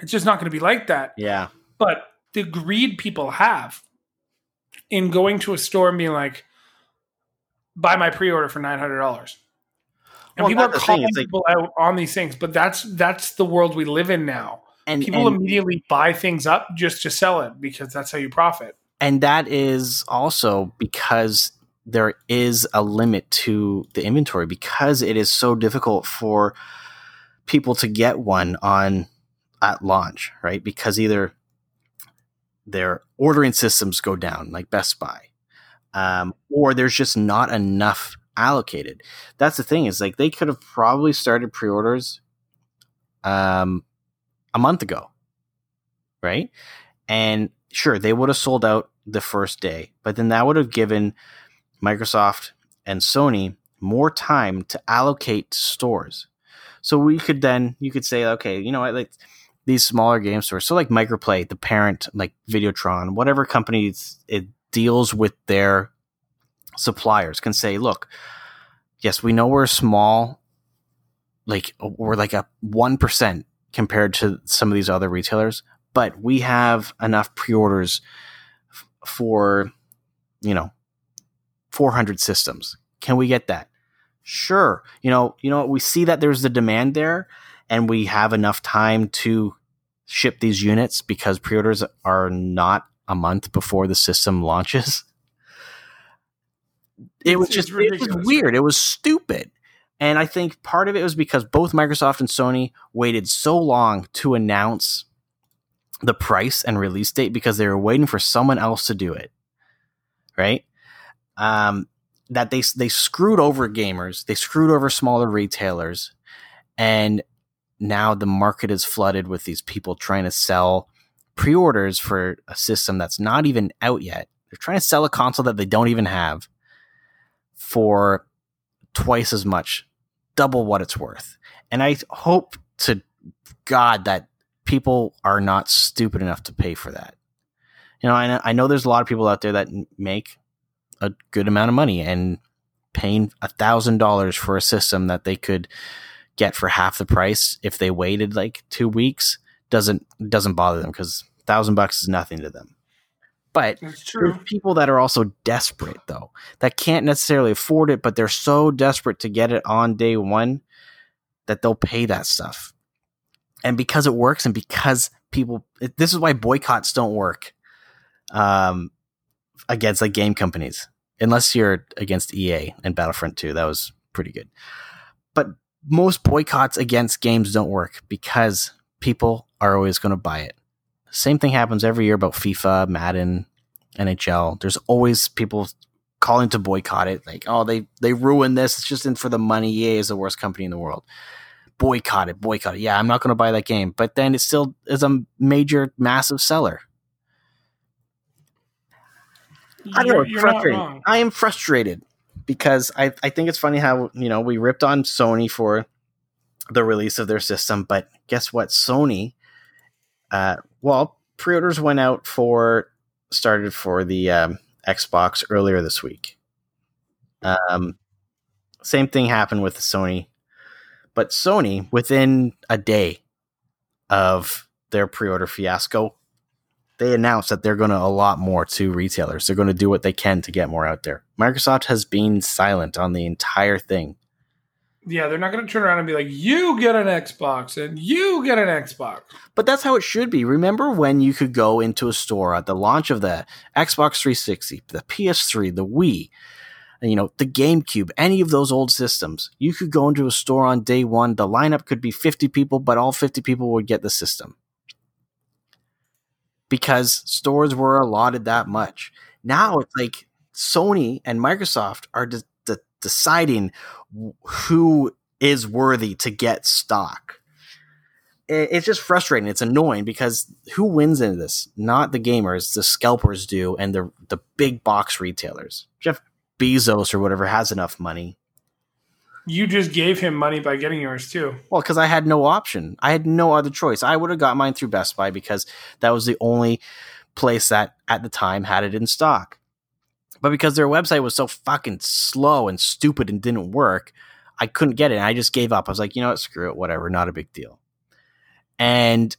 It's just not going to be like that Yeah. but the greed people have in going to a store and being like, buy my pre-order for nine hundred dollars. And Well, people are calling like- people out on these things, but that's that's the world we live in now. And People and, immediately buy things up just to sell it because that's how you profit. And that is also because there is a limit to the inventory because it is so difficult for people to get one on at launch, right? Because either their ordering systems go down, like Best Buy, um, or there's just not enough allocated. That's the thing is like they could have probably started pre-orders um, a month ago, right? And sure, they would have sold out the first day, but then that would have given Microsoft and Sony more time to allocate stores. So we could then you could say, okay, you know what, like these smaller game stores, so like Microplay, the parent, like Videotron, whatever companies it deals with their suppliers can say, look, yes, we know we're small, like we're like a one percent compared to some of these other retailers, but we have enough pre-orders for, you know, 400 systems. Can we get that? Sure. You know, you know, we see that there's the demand there and we have enough time to ship these units because pre-orders are not a month before the system launches. It was just it was weird. It was stupid. And I think part of it was because both Microsoft and Sony waited so long to announce the price and release date because they were waiting for someone else to do it. Right? Um, that they they screwed over gamers, they screwed over smaller retailers, and now the market is flooded with these people trying to sell pre-orders for a system that's not even out yet. They're trying to sell a console that they don't even have for twice as much, double what it's worth. And I hope to God that people are not stupid enough to pay for that. You know, I know, I know there's a lot of people out there that make a good amount of money and paying a thousand dollars for a system that they could get for half the price if they waited like two weeks doesn't doesn't bother them because thousand bucks is nothing to them. But It's true. there's people that are also desperate though that can't necessarily afford it, but they're so desperate to get it on day one that they'll pay that stuff. And because it works, and because people, it, this is why boycotts don't work um, against like game companies, unless you're against EA and Battlefront 2. That was pretty good. But most boycotts against games don't work because people are always going to buy it. Same thing happens every year about FIFA, Madden, NHL. There's always people calling to boycott it. Like, oh, they they ruined this. It's just in for the money. EA is the worst company in the world. Boycott it, boycott it. Yeah, I'm not going to buy that game. But then it still is a major, massive seller. I don't know. You're, it's you're not frustrating. wrong. I am frustrated because I, I think it's funny how you know we ripped on Sony for the release of their system, but guess what? Sony, uh, well, pre-orders went out for started for the um, Xbox earlier this week. Um, same thing happened with the Sony, but Sony within a day of their pre-order fiasco, they announced that they're going to allot more to retailers. They're going to do what they can to get more out there. Microsoft has been silent on the entire thing. Yeah, they're not going to turn around and be like, "You get an Xbox and you get an Xbox." But that's how it should be. Remember when you could go into a store at the launch of the Xbox 360, the PS3, the Wii, you know, the GameCube, any of those old systems. You could go into a store on day one. The lineup could be 50 people, but all 50 people would get the system because stores were allotted that much. Now it's like Sony and Microsoft are de- de- deciding who is worthy to get stock. It's just frustrating. It's annoying because who wins in this? Not the gamers. The scalpers do, and the the big box retailers. Jeff Bezos or whatever has enough money. You just gave him money by getting yours too. Well, because I had no option. I had no other choice. I would have got mine through Best Buy because that was the only place that at the time had it in stock. But because their website was so fucking slow and stupid and didn't work, I couldn't get it. And I just gave up. I was like, you know what, screw it, whatever, not a big deal. And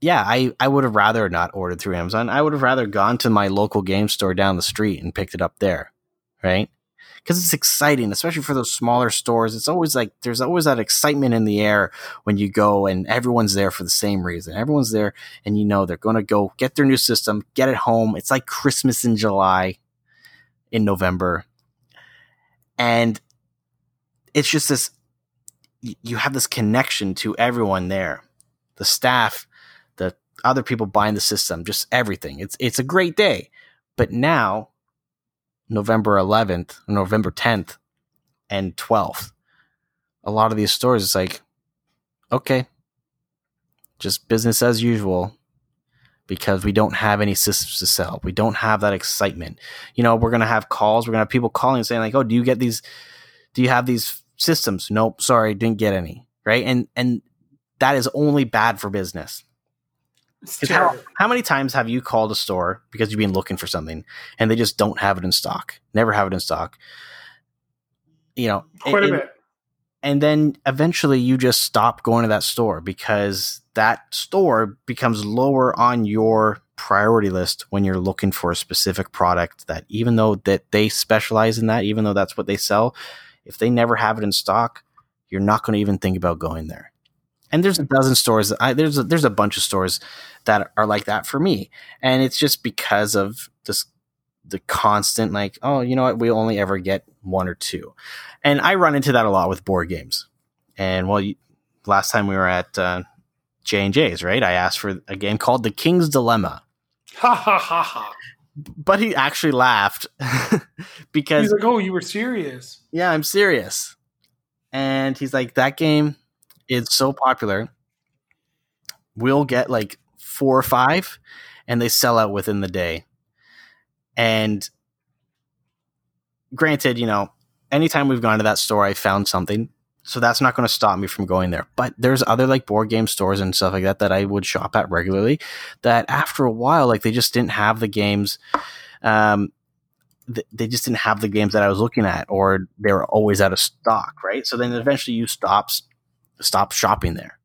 yeah, I, I would have rather not ordered through Amazon. I would have rather gone to my local game store down the street and picked it up there. Right because it's exciting, especially for those smaller stores. It's always like there's always that excitement in the air when you go and everyone's there for the same reason. Everyone's there and you know they're going to go get their new system, get it home. It's like Christmas in July, in November. And it's just this you have this connection to everyone there. The staff, the other people buying the system, just everything. It's it's a great day. But now November 11th, November 10th, and 12th. A lot of these stores, it's like, okay, just business as usual because we don't have any systems to sell. We don't have that excitement. You know, we're going to have calls. We're going to have people calling and saying, like, oh, do you get these? Do you have these systems? Nope, sorry, didn't get any. Right. And, and, that is only bad for business. How, how many times have you called a store because you've been looking for something and they just don't have it in stock? Never have it in stock. You know, Quite a bit. and then eventually you just stop going to that store because that store becomes lower on your priority list when you're looking for a specific product that even though that they specialize in that, even though that's what they sell, if they never have it in stock, you're not going to even think about going there. And there's a dozen stores. I, there's a, there's a bunch of stores that are like that for me, and it's just because of this the constant like, oh, you know what, we only ever get one or two, and I run into that a lot with board games. And well, you, last time we were at uh, J and J's, right? I asked for a game called The King's Dilemma, Ha ha ha ha. but he actually laughed because He's like, oh, you were serious. yeah, I'm serious. And he's like, that game is so popular. We'll get like four or five, and they sell out within the day. And granted, you know, anytime we've gone to that store, I found something. So that's not going to stop me from going there. But there's other like board game stores and stuff like that that I would shop at regularly. That after a while, like they just didn't have the games. Um, th- they just didn't have the games that I was looking at, or they were always out of stock, right? So then eventually you stop stop shopping there.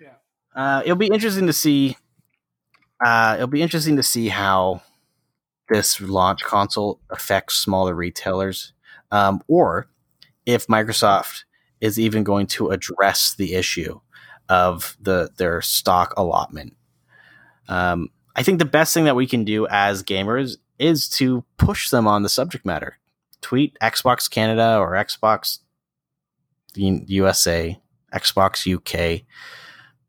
Yeah. Uh, it'll be interesting to see. Uh, it'll be interesting to see how this launch console affects smaller retailers, um, or if Microsoft is even going to address the issue of the their stock allotment. Um, I think the best thing that we can do as gamers is to push them on the subject matter. Tweet Xbox Canada or Xbox USA, Xbox UK.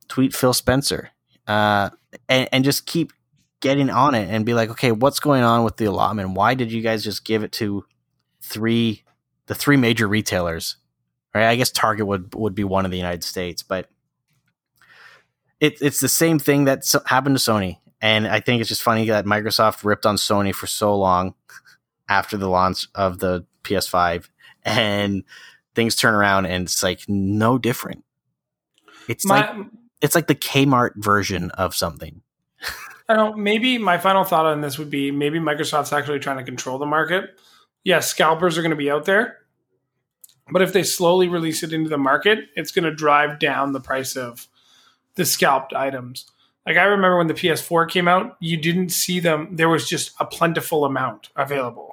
Tweet Phil Spencer, uh, and, and just keep getting on it and be like, okay, what's going on with the allotment? Why did you guys just give it to three, the three major retailers? Right? I guess Target would would be one in the United States, but it, it's the same thing that happened to Sony. And I think it's just funny that Microsoft ripped on Sony for so long after the launch of the PS5, and things turn around and it's like no different. It's like it's like the Kmart version of something. I don't. Maybe my final thought on this would be maybe Microsoft's actually trying to control the market. Yes, scalpers are going to be out there, but if they slowly release it into the market, it's going to drive down the price of the scalped items. Like I remember when the PS4 came out, you didn't see them. There was just a plentiful amount available,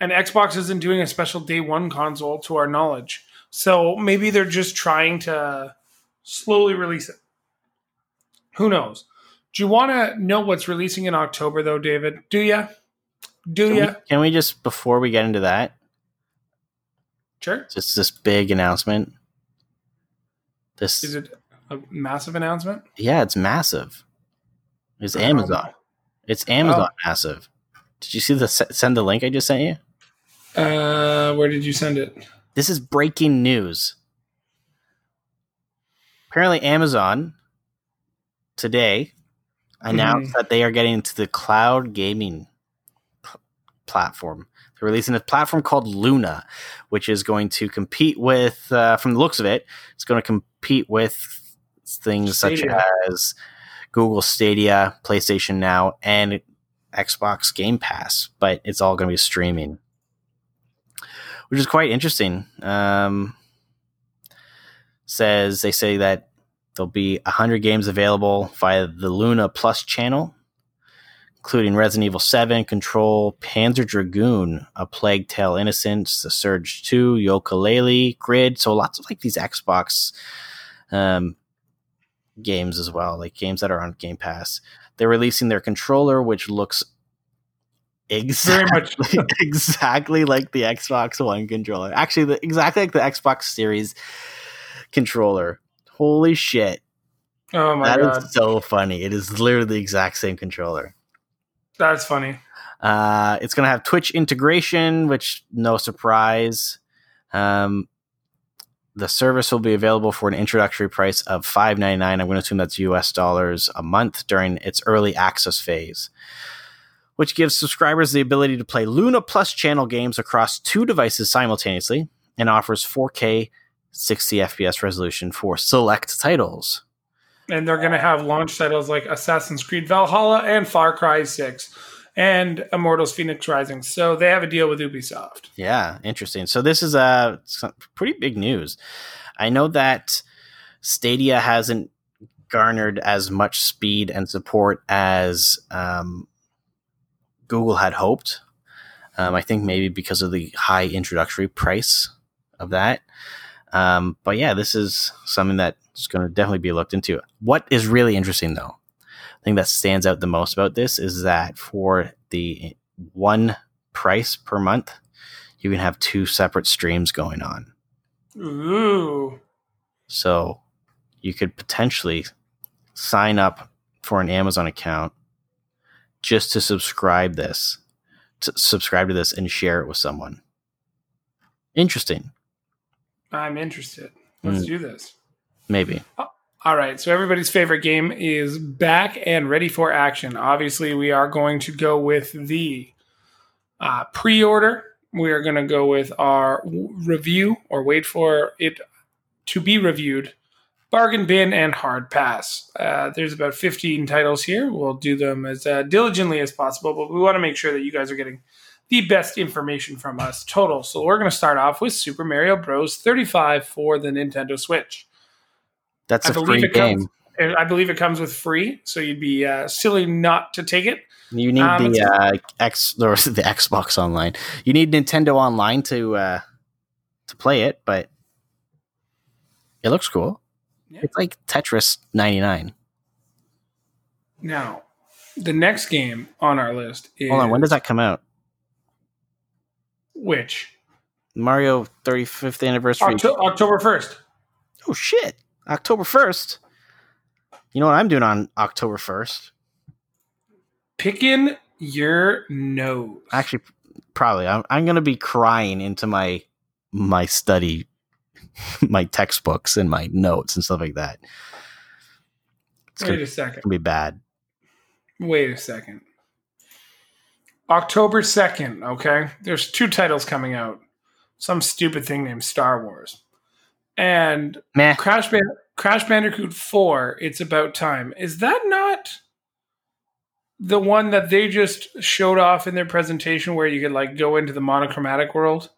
and Xbox isn't doing a special day one console to our knowledge. So maybe they're just trying to slowly release it. Who knows? Do you want to know what's releasing in October, though, David? Do you? Do Can, you? we, can we just before we get into that, Sure. just this big announcement? This Is it a massive announcement? yeah, it's massive. It's Um, Amazon. It's Amazon Oh. massive. Did you see the send the link I just sent you? Uh, where did you send it? This is breaking news. Apparently, Amazon today announced that they are getting into the cloud gaming p- platform. They're releasing a platform called Luna, which is going to compete with, uh, from the looks of it, it's going to compete with things such as Google Stadia, PlayStation Now, and Xbox Game Pass. But it's all going to be streaming which is quite interesting. Um, says they say that there'll be 100 games available via the Luna Plus channel, including Resident Evil 7, Control, Panzer Dragoon, A Plague Tale Innocence, The Surge 2, Yooka-Laylee, Grid. So lots of like these Xbox um, games as well, like games that are on Game Pass. They're releasing their controller, which looks Very much. exactly, exactly like the Xbox One controller. Actually, the, exactly like the Xbox Series controller. Holy shit. Oh my that god, that is so funny. It is literally the exact same controller. that's funny. Uh, it's going to have Twitch integration, which no surprise. Um, the service will be available for an introductory price of five ninety nine. I'm going to assume that's US dollars a month during its early access phase, which gives subscribers the ability to play Luna Plus channel games across two devices simultaneously and offers 4K 60 FPS resolution for select titles. And they're going to have launch titles like Assassin's Creed Valhalla and Far Cry Six, and Immortals: Phoenix Rising. So they have a deal with Ubisoft. Yeah, interesting. So this is uh, pretty big news. I know that Stadia hasn't garnered as much speed and support as um, Google had hoped. Um, I think maybe because of the high introductory price of that. Um, but yeah, this is something that's going to definitely be looked into. What is really interesting, though, I think that stands out the most about this is that for the one price per month, you can have two separate streams going on. Ooh. So you could potentially sign up for an Amazon account just to subscribe this, to subscribe to this and share it with someone. Interesting. I'm interested. Let's Mm. do this. Maybe. All right, so everybody's favorite game is back and ready for action. Obviously, we are going to go with the uh, pre order. We are going to go with our review or wait for it to be reviewed bargain bin and hard pass. Uh, there's about 15 titles here. We'll do them as uh, diligently as possible, but we want to make sure that you guys are getting the best information from us total. So we're going to start off with Super Mario Bros. 35 for the Nintendo Switch. That's I a free it comes- game. And I believe it comes with free, so you'd be uh, silly not to take it. You need Um, the uh, X or the Xbox Online. You need Nintendo Online to uh, to play it, but it looks cool. Yeah. It's like Tetris 99. Now, the next game on our list is Hold on, when does that come out? which Mario 35th anniversary. Octo- October first. oh shit, October 1st. You know what I'm doing on October 1st? Picking your nose. Actually, probably I'm, I'm going to be crying into my my study, my textbooks and my notes and stuff like that. It's wait going a second. to be bad. Wait a second. October second. Okay, there's two titles coming out. Some stupid thing named Star Wars, and Meh. Crash Band- Crash Bandicoot 4, It's About Time. Is that not the one that they just showed off in their presentation where you could like go into the monochromatic world?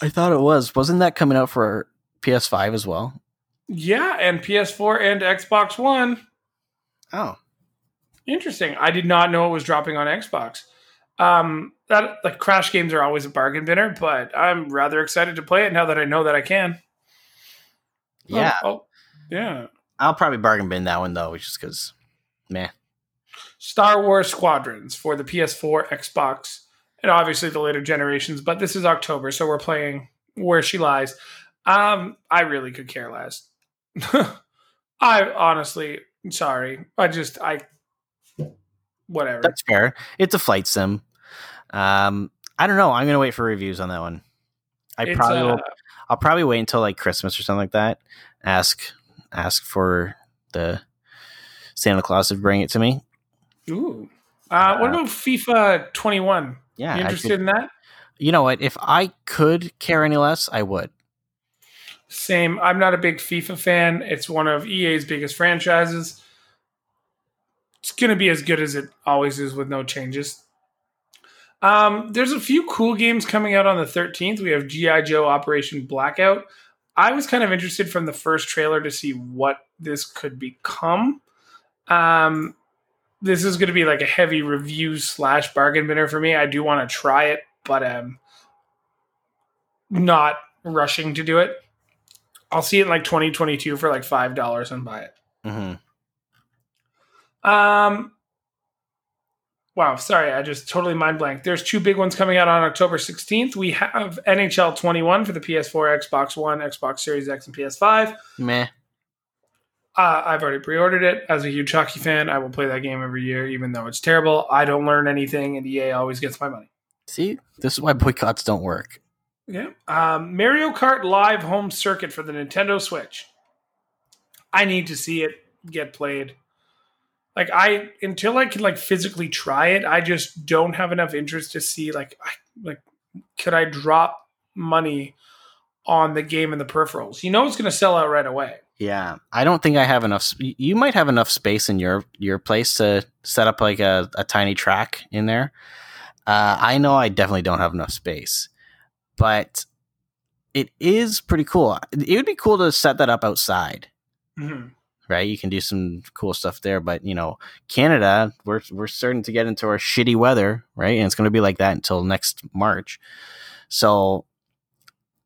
I thought it was. Wasn't that coming out for PS5 as well? Yeah, and PS4 and Xbox One. Oh, Interesting. I did not know it was dropping on Xbox. Um that like crash games are always a bargain binner, but I'm rather excited to play it now that I know that I can. Yeah. Oh, oh, yeah. I'll probably bargain bin that one though, just because, man. Star Wars Squadrons for the PS4, Xbox, and obviously the later generations. But this is October, so we're playing Where She Lies. Um, I really could care less. I honestly, sorry, I just I, whatever. That's fair. It's a flight sim. Um, I don't know. I'm gonna wait for reviews on that one. I It's, probably uh, will. I'll probably wait until like Christmas or something like that. Ask ask for the Santa Claus to bring it to me. Ooh. Uh, what about FIFA 21? Yeah, you interested could- in that? you know what? If I could care any less, I would. Same. I'm not a big FIFA fan. It's one of EA's biggest franchises. It's going to be as good as it always is with no changes. Um, there's a few cool games coming out on the 13th. We have G.I. Joe Operation Blackout. I was kind of interested from the first trailer to see what this could become. Um, this is going to be like a heavy review slash bargain binner for me. I do want to try it, but um, not rushing to do it. I'll see it in like 2022 for like five dollars and buy it. hmm Um, wow, sorry, I just totally mind blank. There's two big ones coming out on October 16th. We have NHL 21 for the PS4, Xbox One, Xbox Series X, and PS5. Meh. Uh, I've already pre-ordered it. As a huge hockey fan, I will play that game every year, even though it's terrible. I don't learn anything, and EA always gets my money. See, this is why boycotts don't work. Yeah. Um, Mario Kart Live Home Circuit for the Nintendo Switch. I need to see it get played. Like I until I can like physically try it, I just don't have enough interest to see like I like could I drop money on the game and the peripherals? You know it's going to sell out right away. Yeah, I don't think I have enough. sp- You might have enough space in your your place to set up like a, a tiny track in there. Uh, I know I definitely don't have enough space, but it is pretty cool. It would be cool to set that up outside, hmm right? You can do some cool stuff there, but you know, Canada, we're we're starting to get into our shitty weather, right? And it's going to be like that until next March. So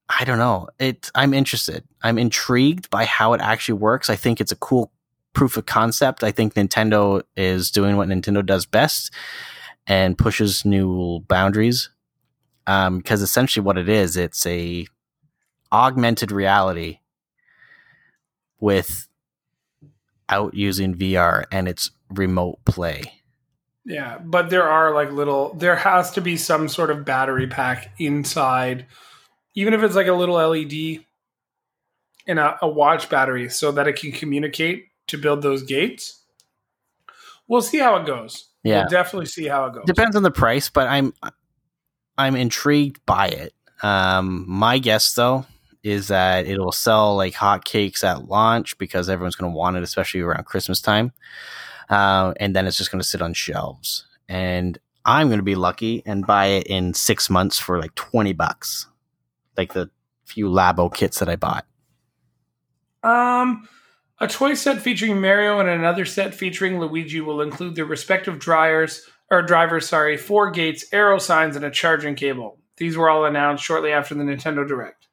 I don't know. It I'm interested. I'm intrigued by how it actually works. I think it's a cool proof of concept. I think Nintendo is doing what Nintendo does best and pushes new boundaries. Um, because essentially what it is, it's a augmented reality with out using VR and it's remote play. Yeah, but there are like little. There has to be some sort of battery pack inside, even if it's like a little LED and a, a watch battery, so that it can communicate to build those gates. We'll see how it goes. Yeah. We'll definitely see how it goes. Depends on the price, but I'm I'm intrigued by it. Um, my guess though is that it'll sell like hotcakes at launch because everyone's going to want it, especially around Christmas time. Uh, and then it's just going to sit on shelves. And I'm going to be lucky and buy it in six months for like 20 bucks, like the few Labo kits that I bought. Um, a toy set featuring Mario and another set featuring Luigi will include their respective dryers or drivers, sorry, four gates, arrow signs, and a charging cable. These were all announced shortly after the Nintendo Direct.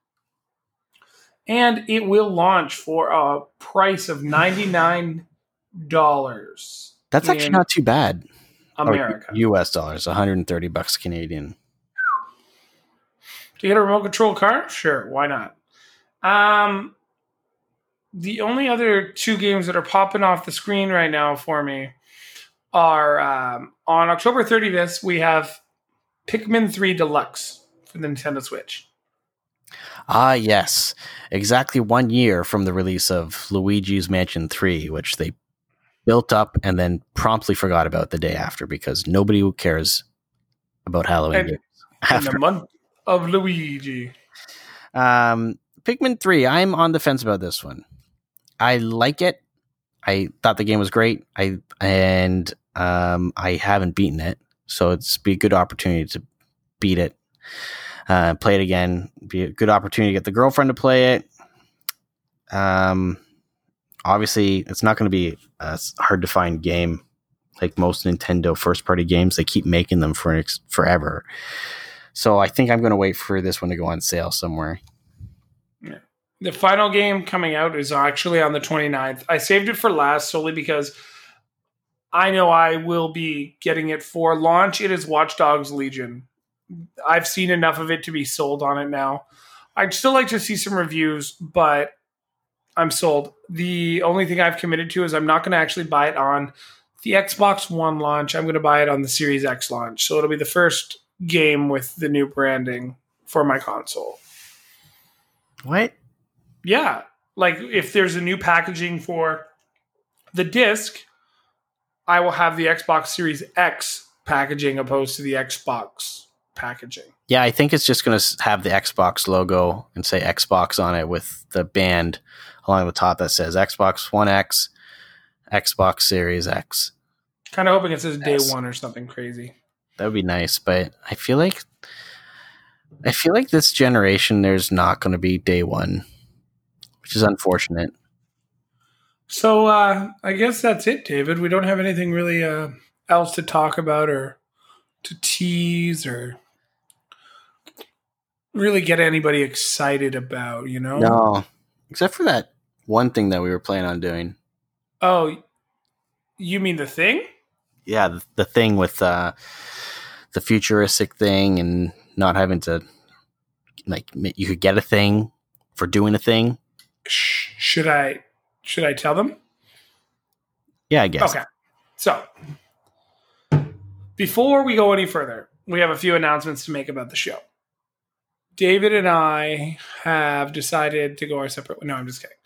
And it will launch for a price of ninety nine dollars. That's actually not too bad. America. Or US dollars, 130 bucks Canadian. To get a remote control car? Sure, why not? Um, the only other two games that are popping off the screen right now for me are um, on October 30th, we have Pikmin 3 Deluxe for the Nintendo Switch. Ah, yes. Exactly one year from the release of Luigi's Mansion 3, which they built up and then promptly forgot about the day after because nobody cares about Halloween And- After the month of Luigi. Um, Pikmin 3, I'm on the fence about this one. I like it. I thought the game was great. I and um, I haven't beaten it, so it's be a good opportunity to beat it, uh, play it again. Be a good opportunity to get the girlfriend to play it. Um, obviously, it's not going to be a hard to find game like most Nintendo first party games. They keep making them for ex- forever. So I think I'm going to wait for this one to go on sale somewhere. The final game coming out is actually on the 29th. I saved it for last solely because I know I will be getting it for launch. It is Watch Dogs Legion. I've seen enough of it to be sold on it now. I'd still like to see some reviews, but I'm sold. The only thing I've committed to is I'm not going to actually buy it on the Xbox One launch. I'm going to buy it on the Series X launch. So it'll be the first game with the new branding for my console. What? Yeah. Like if there's a new packaging for the disc, I will have the Xbox Series X packaging opposed to the Xbox packaging. Yeah, I think it's just going to have the Xbox logo and say Xbox on it with the band along the top that says Xbox One X, Xbox Series X. Kind of hoping it says day Yes. one or something crazy. That would be nice, but I feel like I feel like this generation there's not going to be day one, which is unfortunate. So uh, I guess that's it, David. We don't have anything really uh, else to talk about or to tease or really get anybody excited about, you know? No, except for that one thing that we were planning on doing. Oh, you mean the thing? Yeah, the, the thing with uh, the futuristic thing and not having to like you could get a thing for doing a thing. Sh- should I should I tell them? Yeah, I guess. Okay. So, before we go any further, we have a few announcements to make about the show. David and I have decided to go our separate. No, I'm just kidding.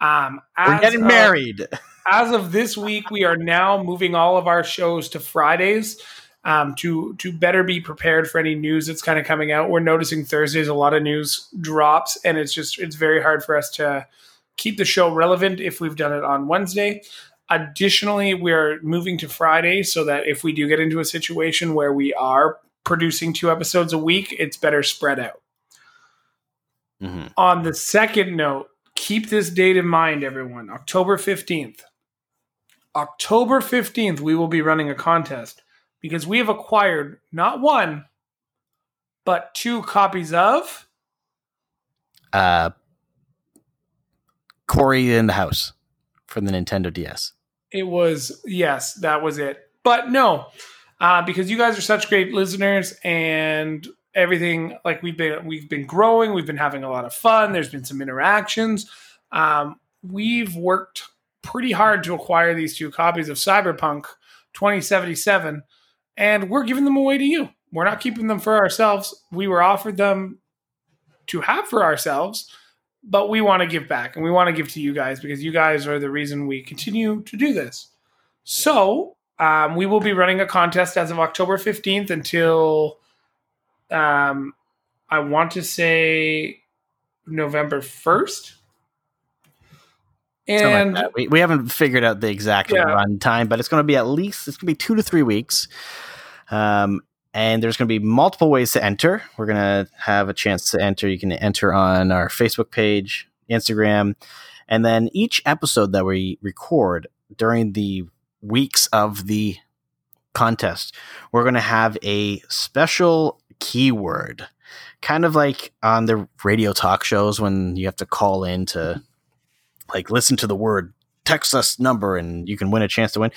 Um, We're getting of- married. As of this week, we are now moving all of our shows to Fridays um, to to better be prepared for any news that's kind of coming out. We're noticing Thursdays a lot of news drops, and it's just it's very hard for us to keep the show relevant if we've done it on Wednesday. Additionally, we're moving to Friday so that if we do get into a situation where we are producing two episodes a week, it's better spread out. Hmm On the second note, keep this date in mind, everyone. October 15th. October 15th, we will be running a contest because we have acquired not one, but two copies of. Uh, Cory in the house for the Nintendo DS. It was, yes, that was it. But no, uh, because you guys are such great listeners and everything like we've been we've been growing we've been having a lot of fun there's been some interactions. Um, we've worked pretty hard to acquire these two copies of cyberpunk 2077 and we're giving them away to you. We're not keeping them for ourselves. We were offered them to have for ourselves but we want to give back and we want to give to you guys because you guys are the reason we continue to do this. So um, we will be running a contest as of october 15th until um, I want to say November first. Something like And we, we haven't figured out the exact Yeah. run time, but it's going to be at least it's going to be two to three weeks. Um, and there's going to be multiple ways to enter. We're going to have a chance to enter. You can enter on our Facebook page, Instagram, and then each episode that we record during the weeks of the contest, we're going to have a special keyword, kind of like on the radio talk shows when you have to call in to like listen to the word text us number and you can win a chance to win.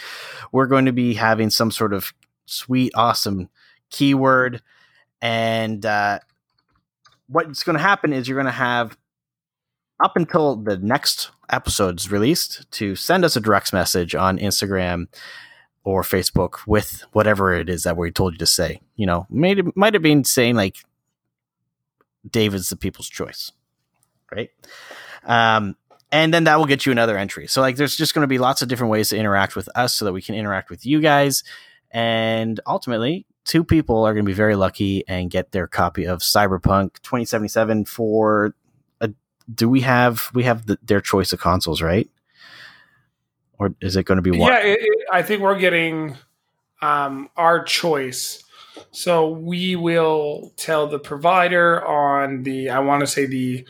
We're going to be having some sort of sweet, awesome keyword. And uh, what's going to happen is you're going to have up until the next episode's released to send us a direct message on Instagram or Facebook with whatever it is that we told you to say. You know, might have, might have been saying like David's the people's choice, right? Um, and then that will get you another entry. So like, there's just going to be lots of different ways to interact with us, so that we can interact with you guys, and ultimately, two people are going to be very lucky and get their copy of Cyberpunk 2077 for. A, do we have we have the, their choice of consoles, right? Or is it going to be one? yeah, it, it, I think we're getting um, our choice. So we will tell the provider on the I want to say the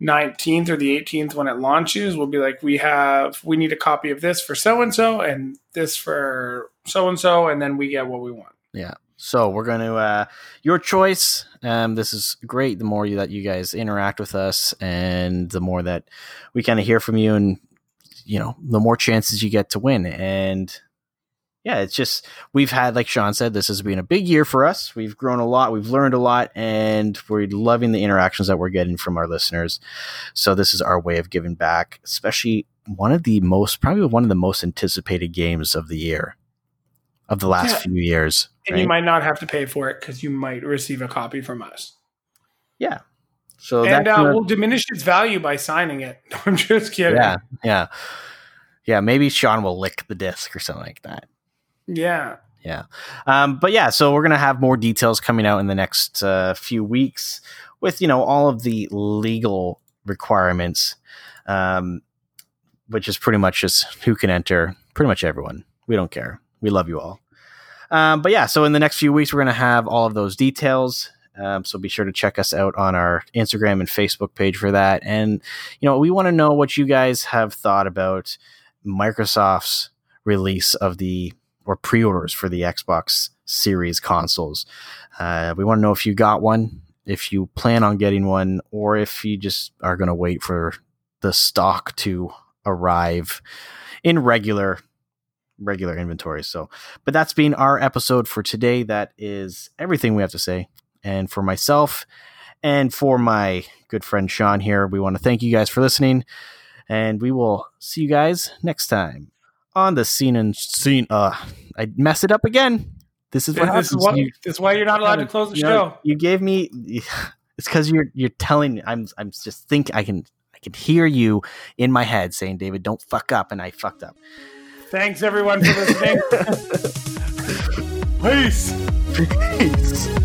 19th or the 18th when it launches. We'll be like, we have we need a copy of this for so and so and this for so and so, and then we get what we want. Yeah. So we're going to uh, your choice. Um, this is great. The more you, that you guys interact with us, and the more that we kind of hear from you, and you know, the more chances you get to win. And yeah, it's just we've had, like Sean said, this has been a big year for us. We've grown a lot, we've learned a lot, and we're loving the interactions that we're getting from our listeners. So this is our way of giving back, especially one of the most, probably one of the most anticipated games of the year, of the last Yeah. few years. And you might not have to pay for it because you might receive a copy from us. Yeah. So and uh, we'll diminish its value by signing it. I'm just kidding. yeah, yeah, yeah. Maybe Sean will lick the disc or something like that. Yeah. Yeah. Um, but yeah, so we're gonna have more details coming out in the next uh, few weeks with you know all of the legal requirements, um, which is pretty much just who can enter. Pretty much everyone. We don't care. We love you all. Um, but yeah, so in the next few weeks, we're gonna have all of those details. Um, so be sure to check us out on our Instagram and Facebook page for that. And you know, we want to know what you guys have thought about Microsoft's release of the or pre-orders for the Xbox Series consoles. Uh, we want to know if you got one, if you plan on getting one, or if you just are going to wait for the stock to arrive in regular regular inventory. So, but that's been our episode for today. That is everything we have to say. And for myself and for my good friend Sean here, we want to thank you guys for listening. And we will see you guys next time on the scene and scene. Uh, I messed it up again. This is what This is, happens. why, You- this is why you're not allowed to close the you know, show. you gave me. It's because you're you're telling me. I'm I'm just think I can I can hear you in my head saying, David, don't fuck up, and I fucked up. Thanks everyone for listening. Peace. Peace.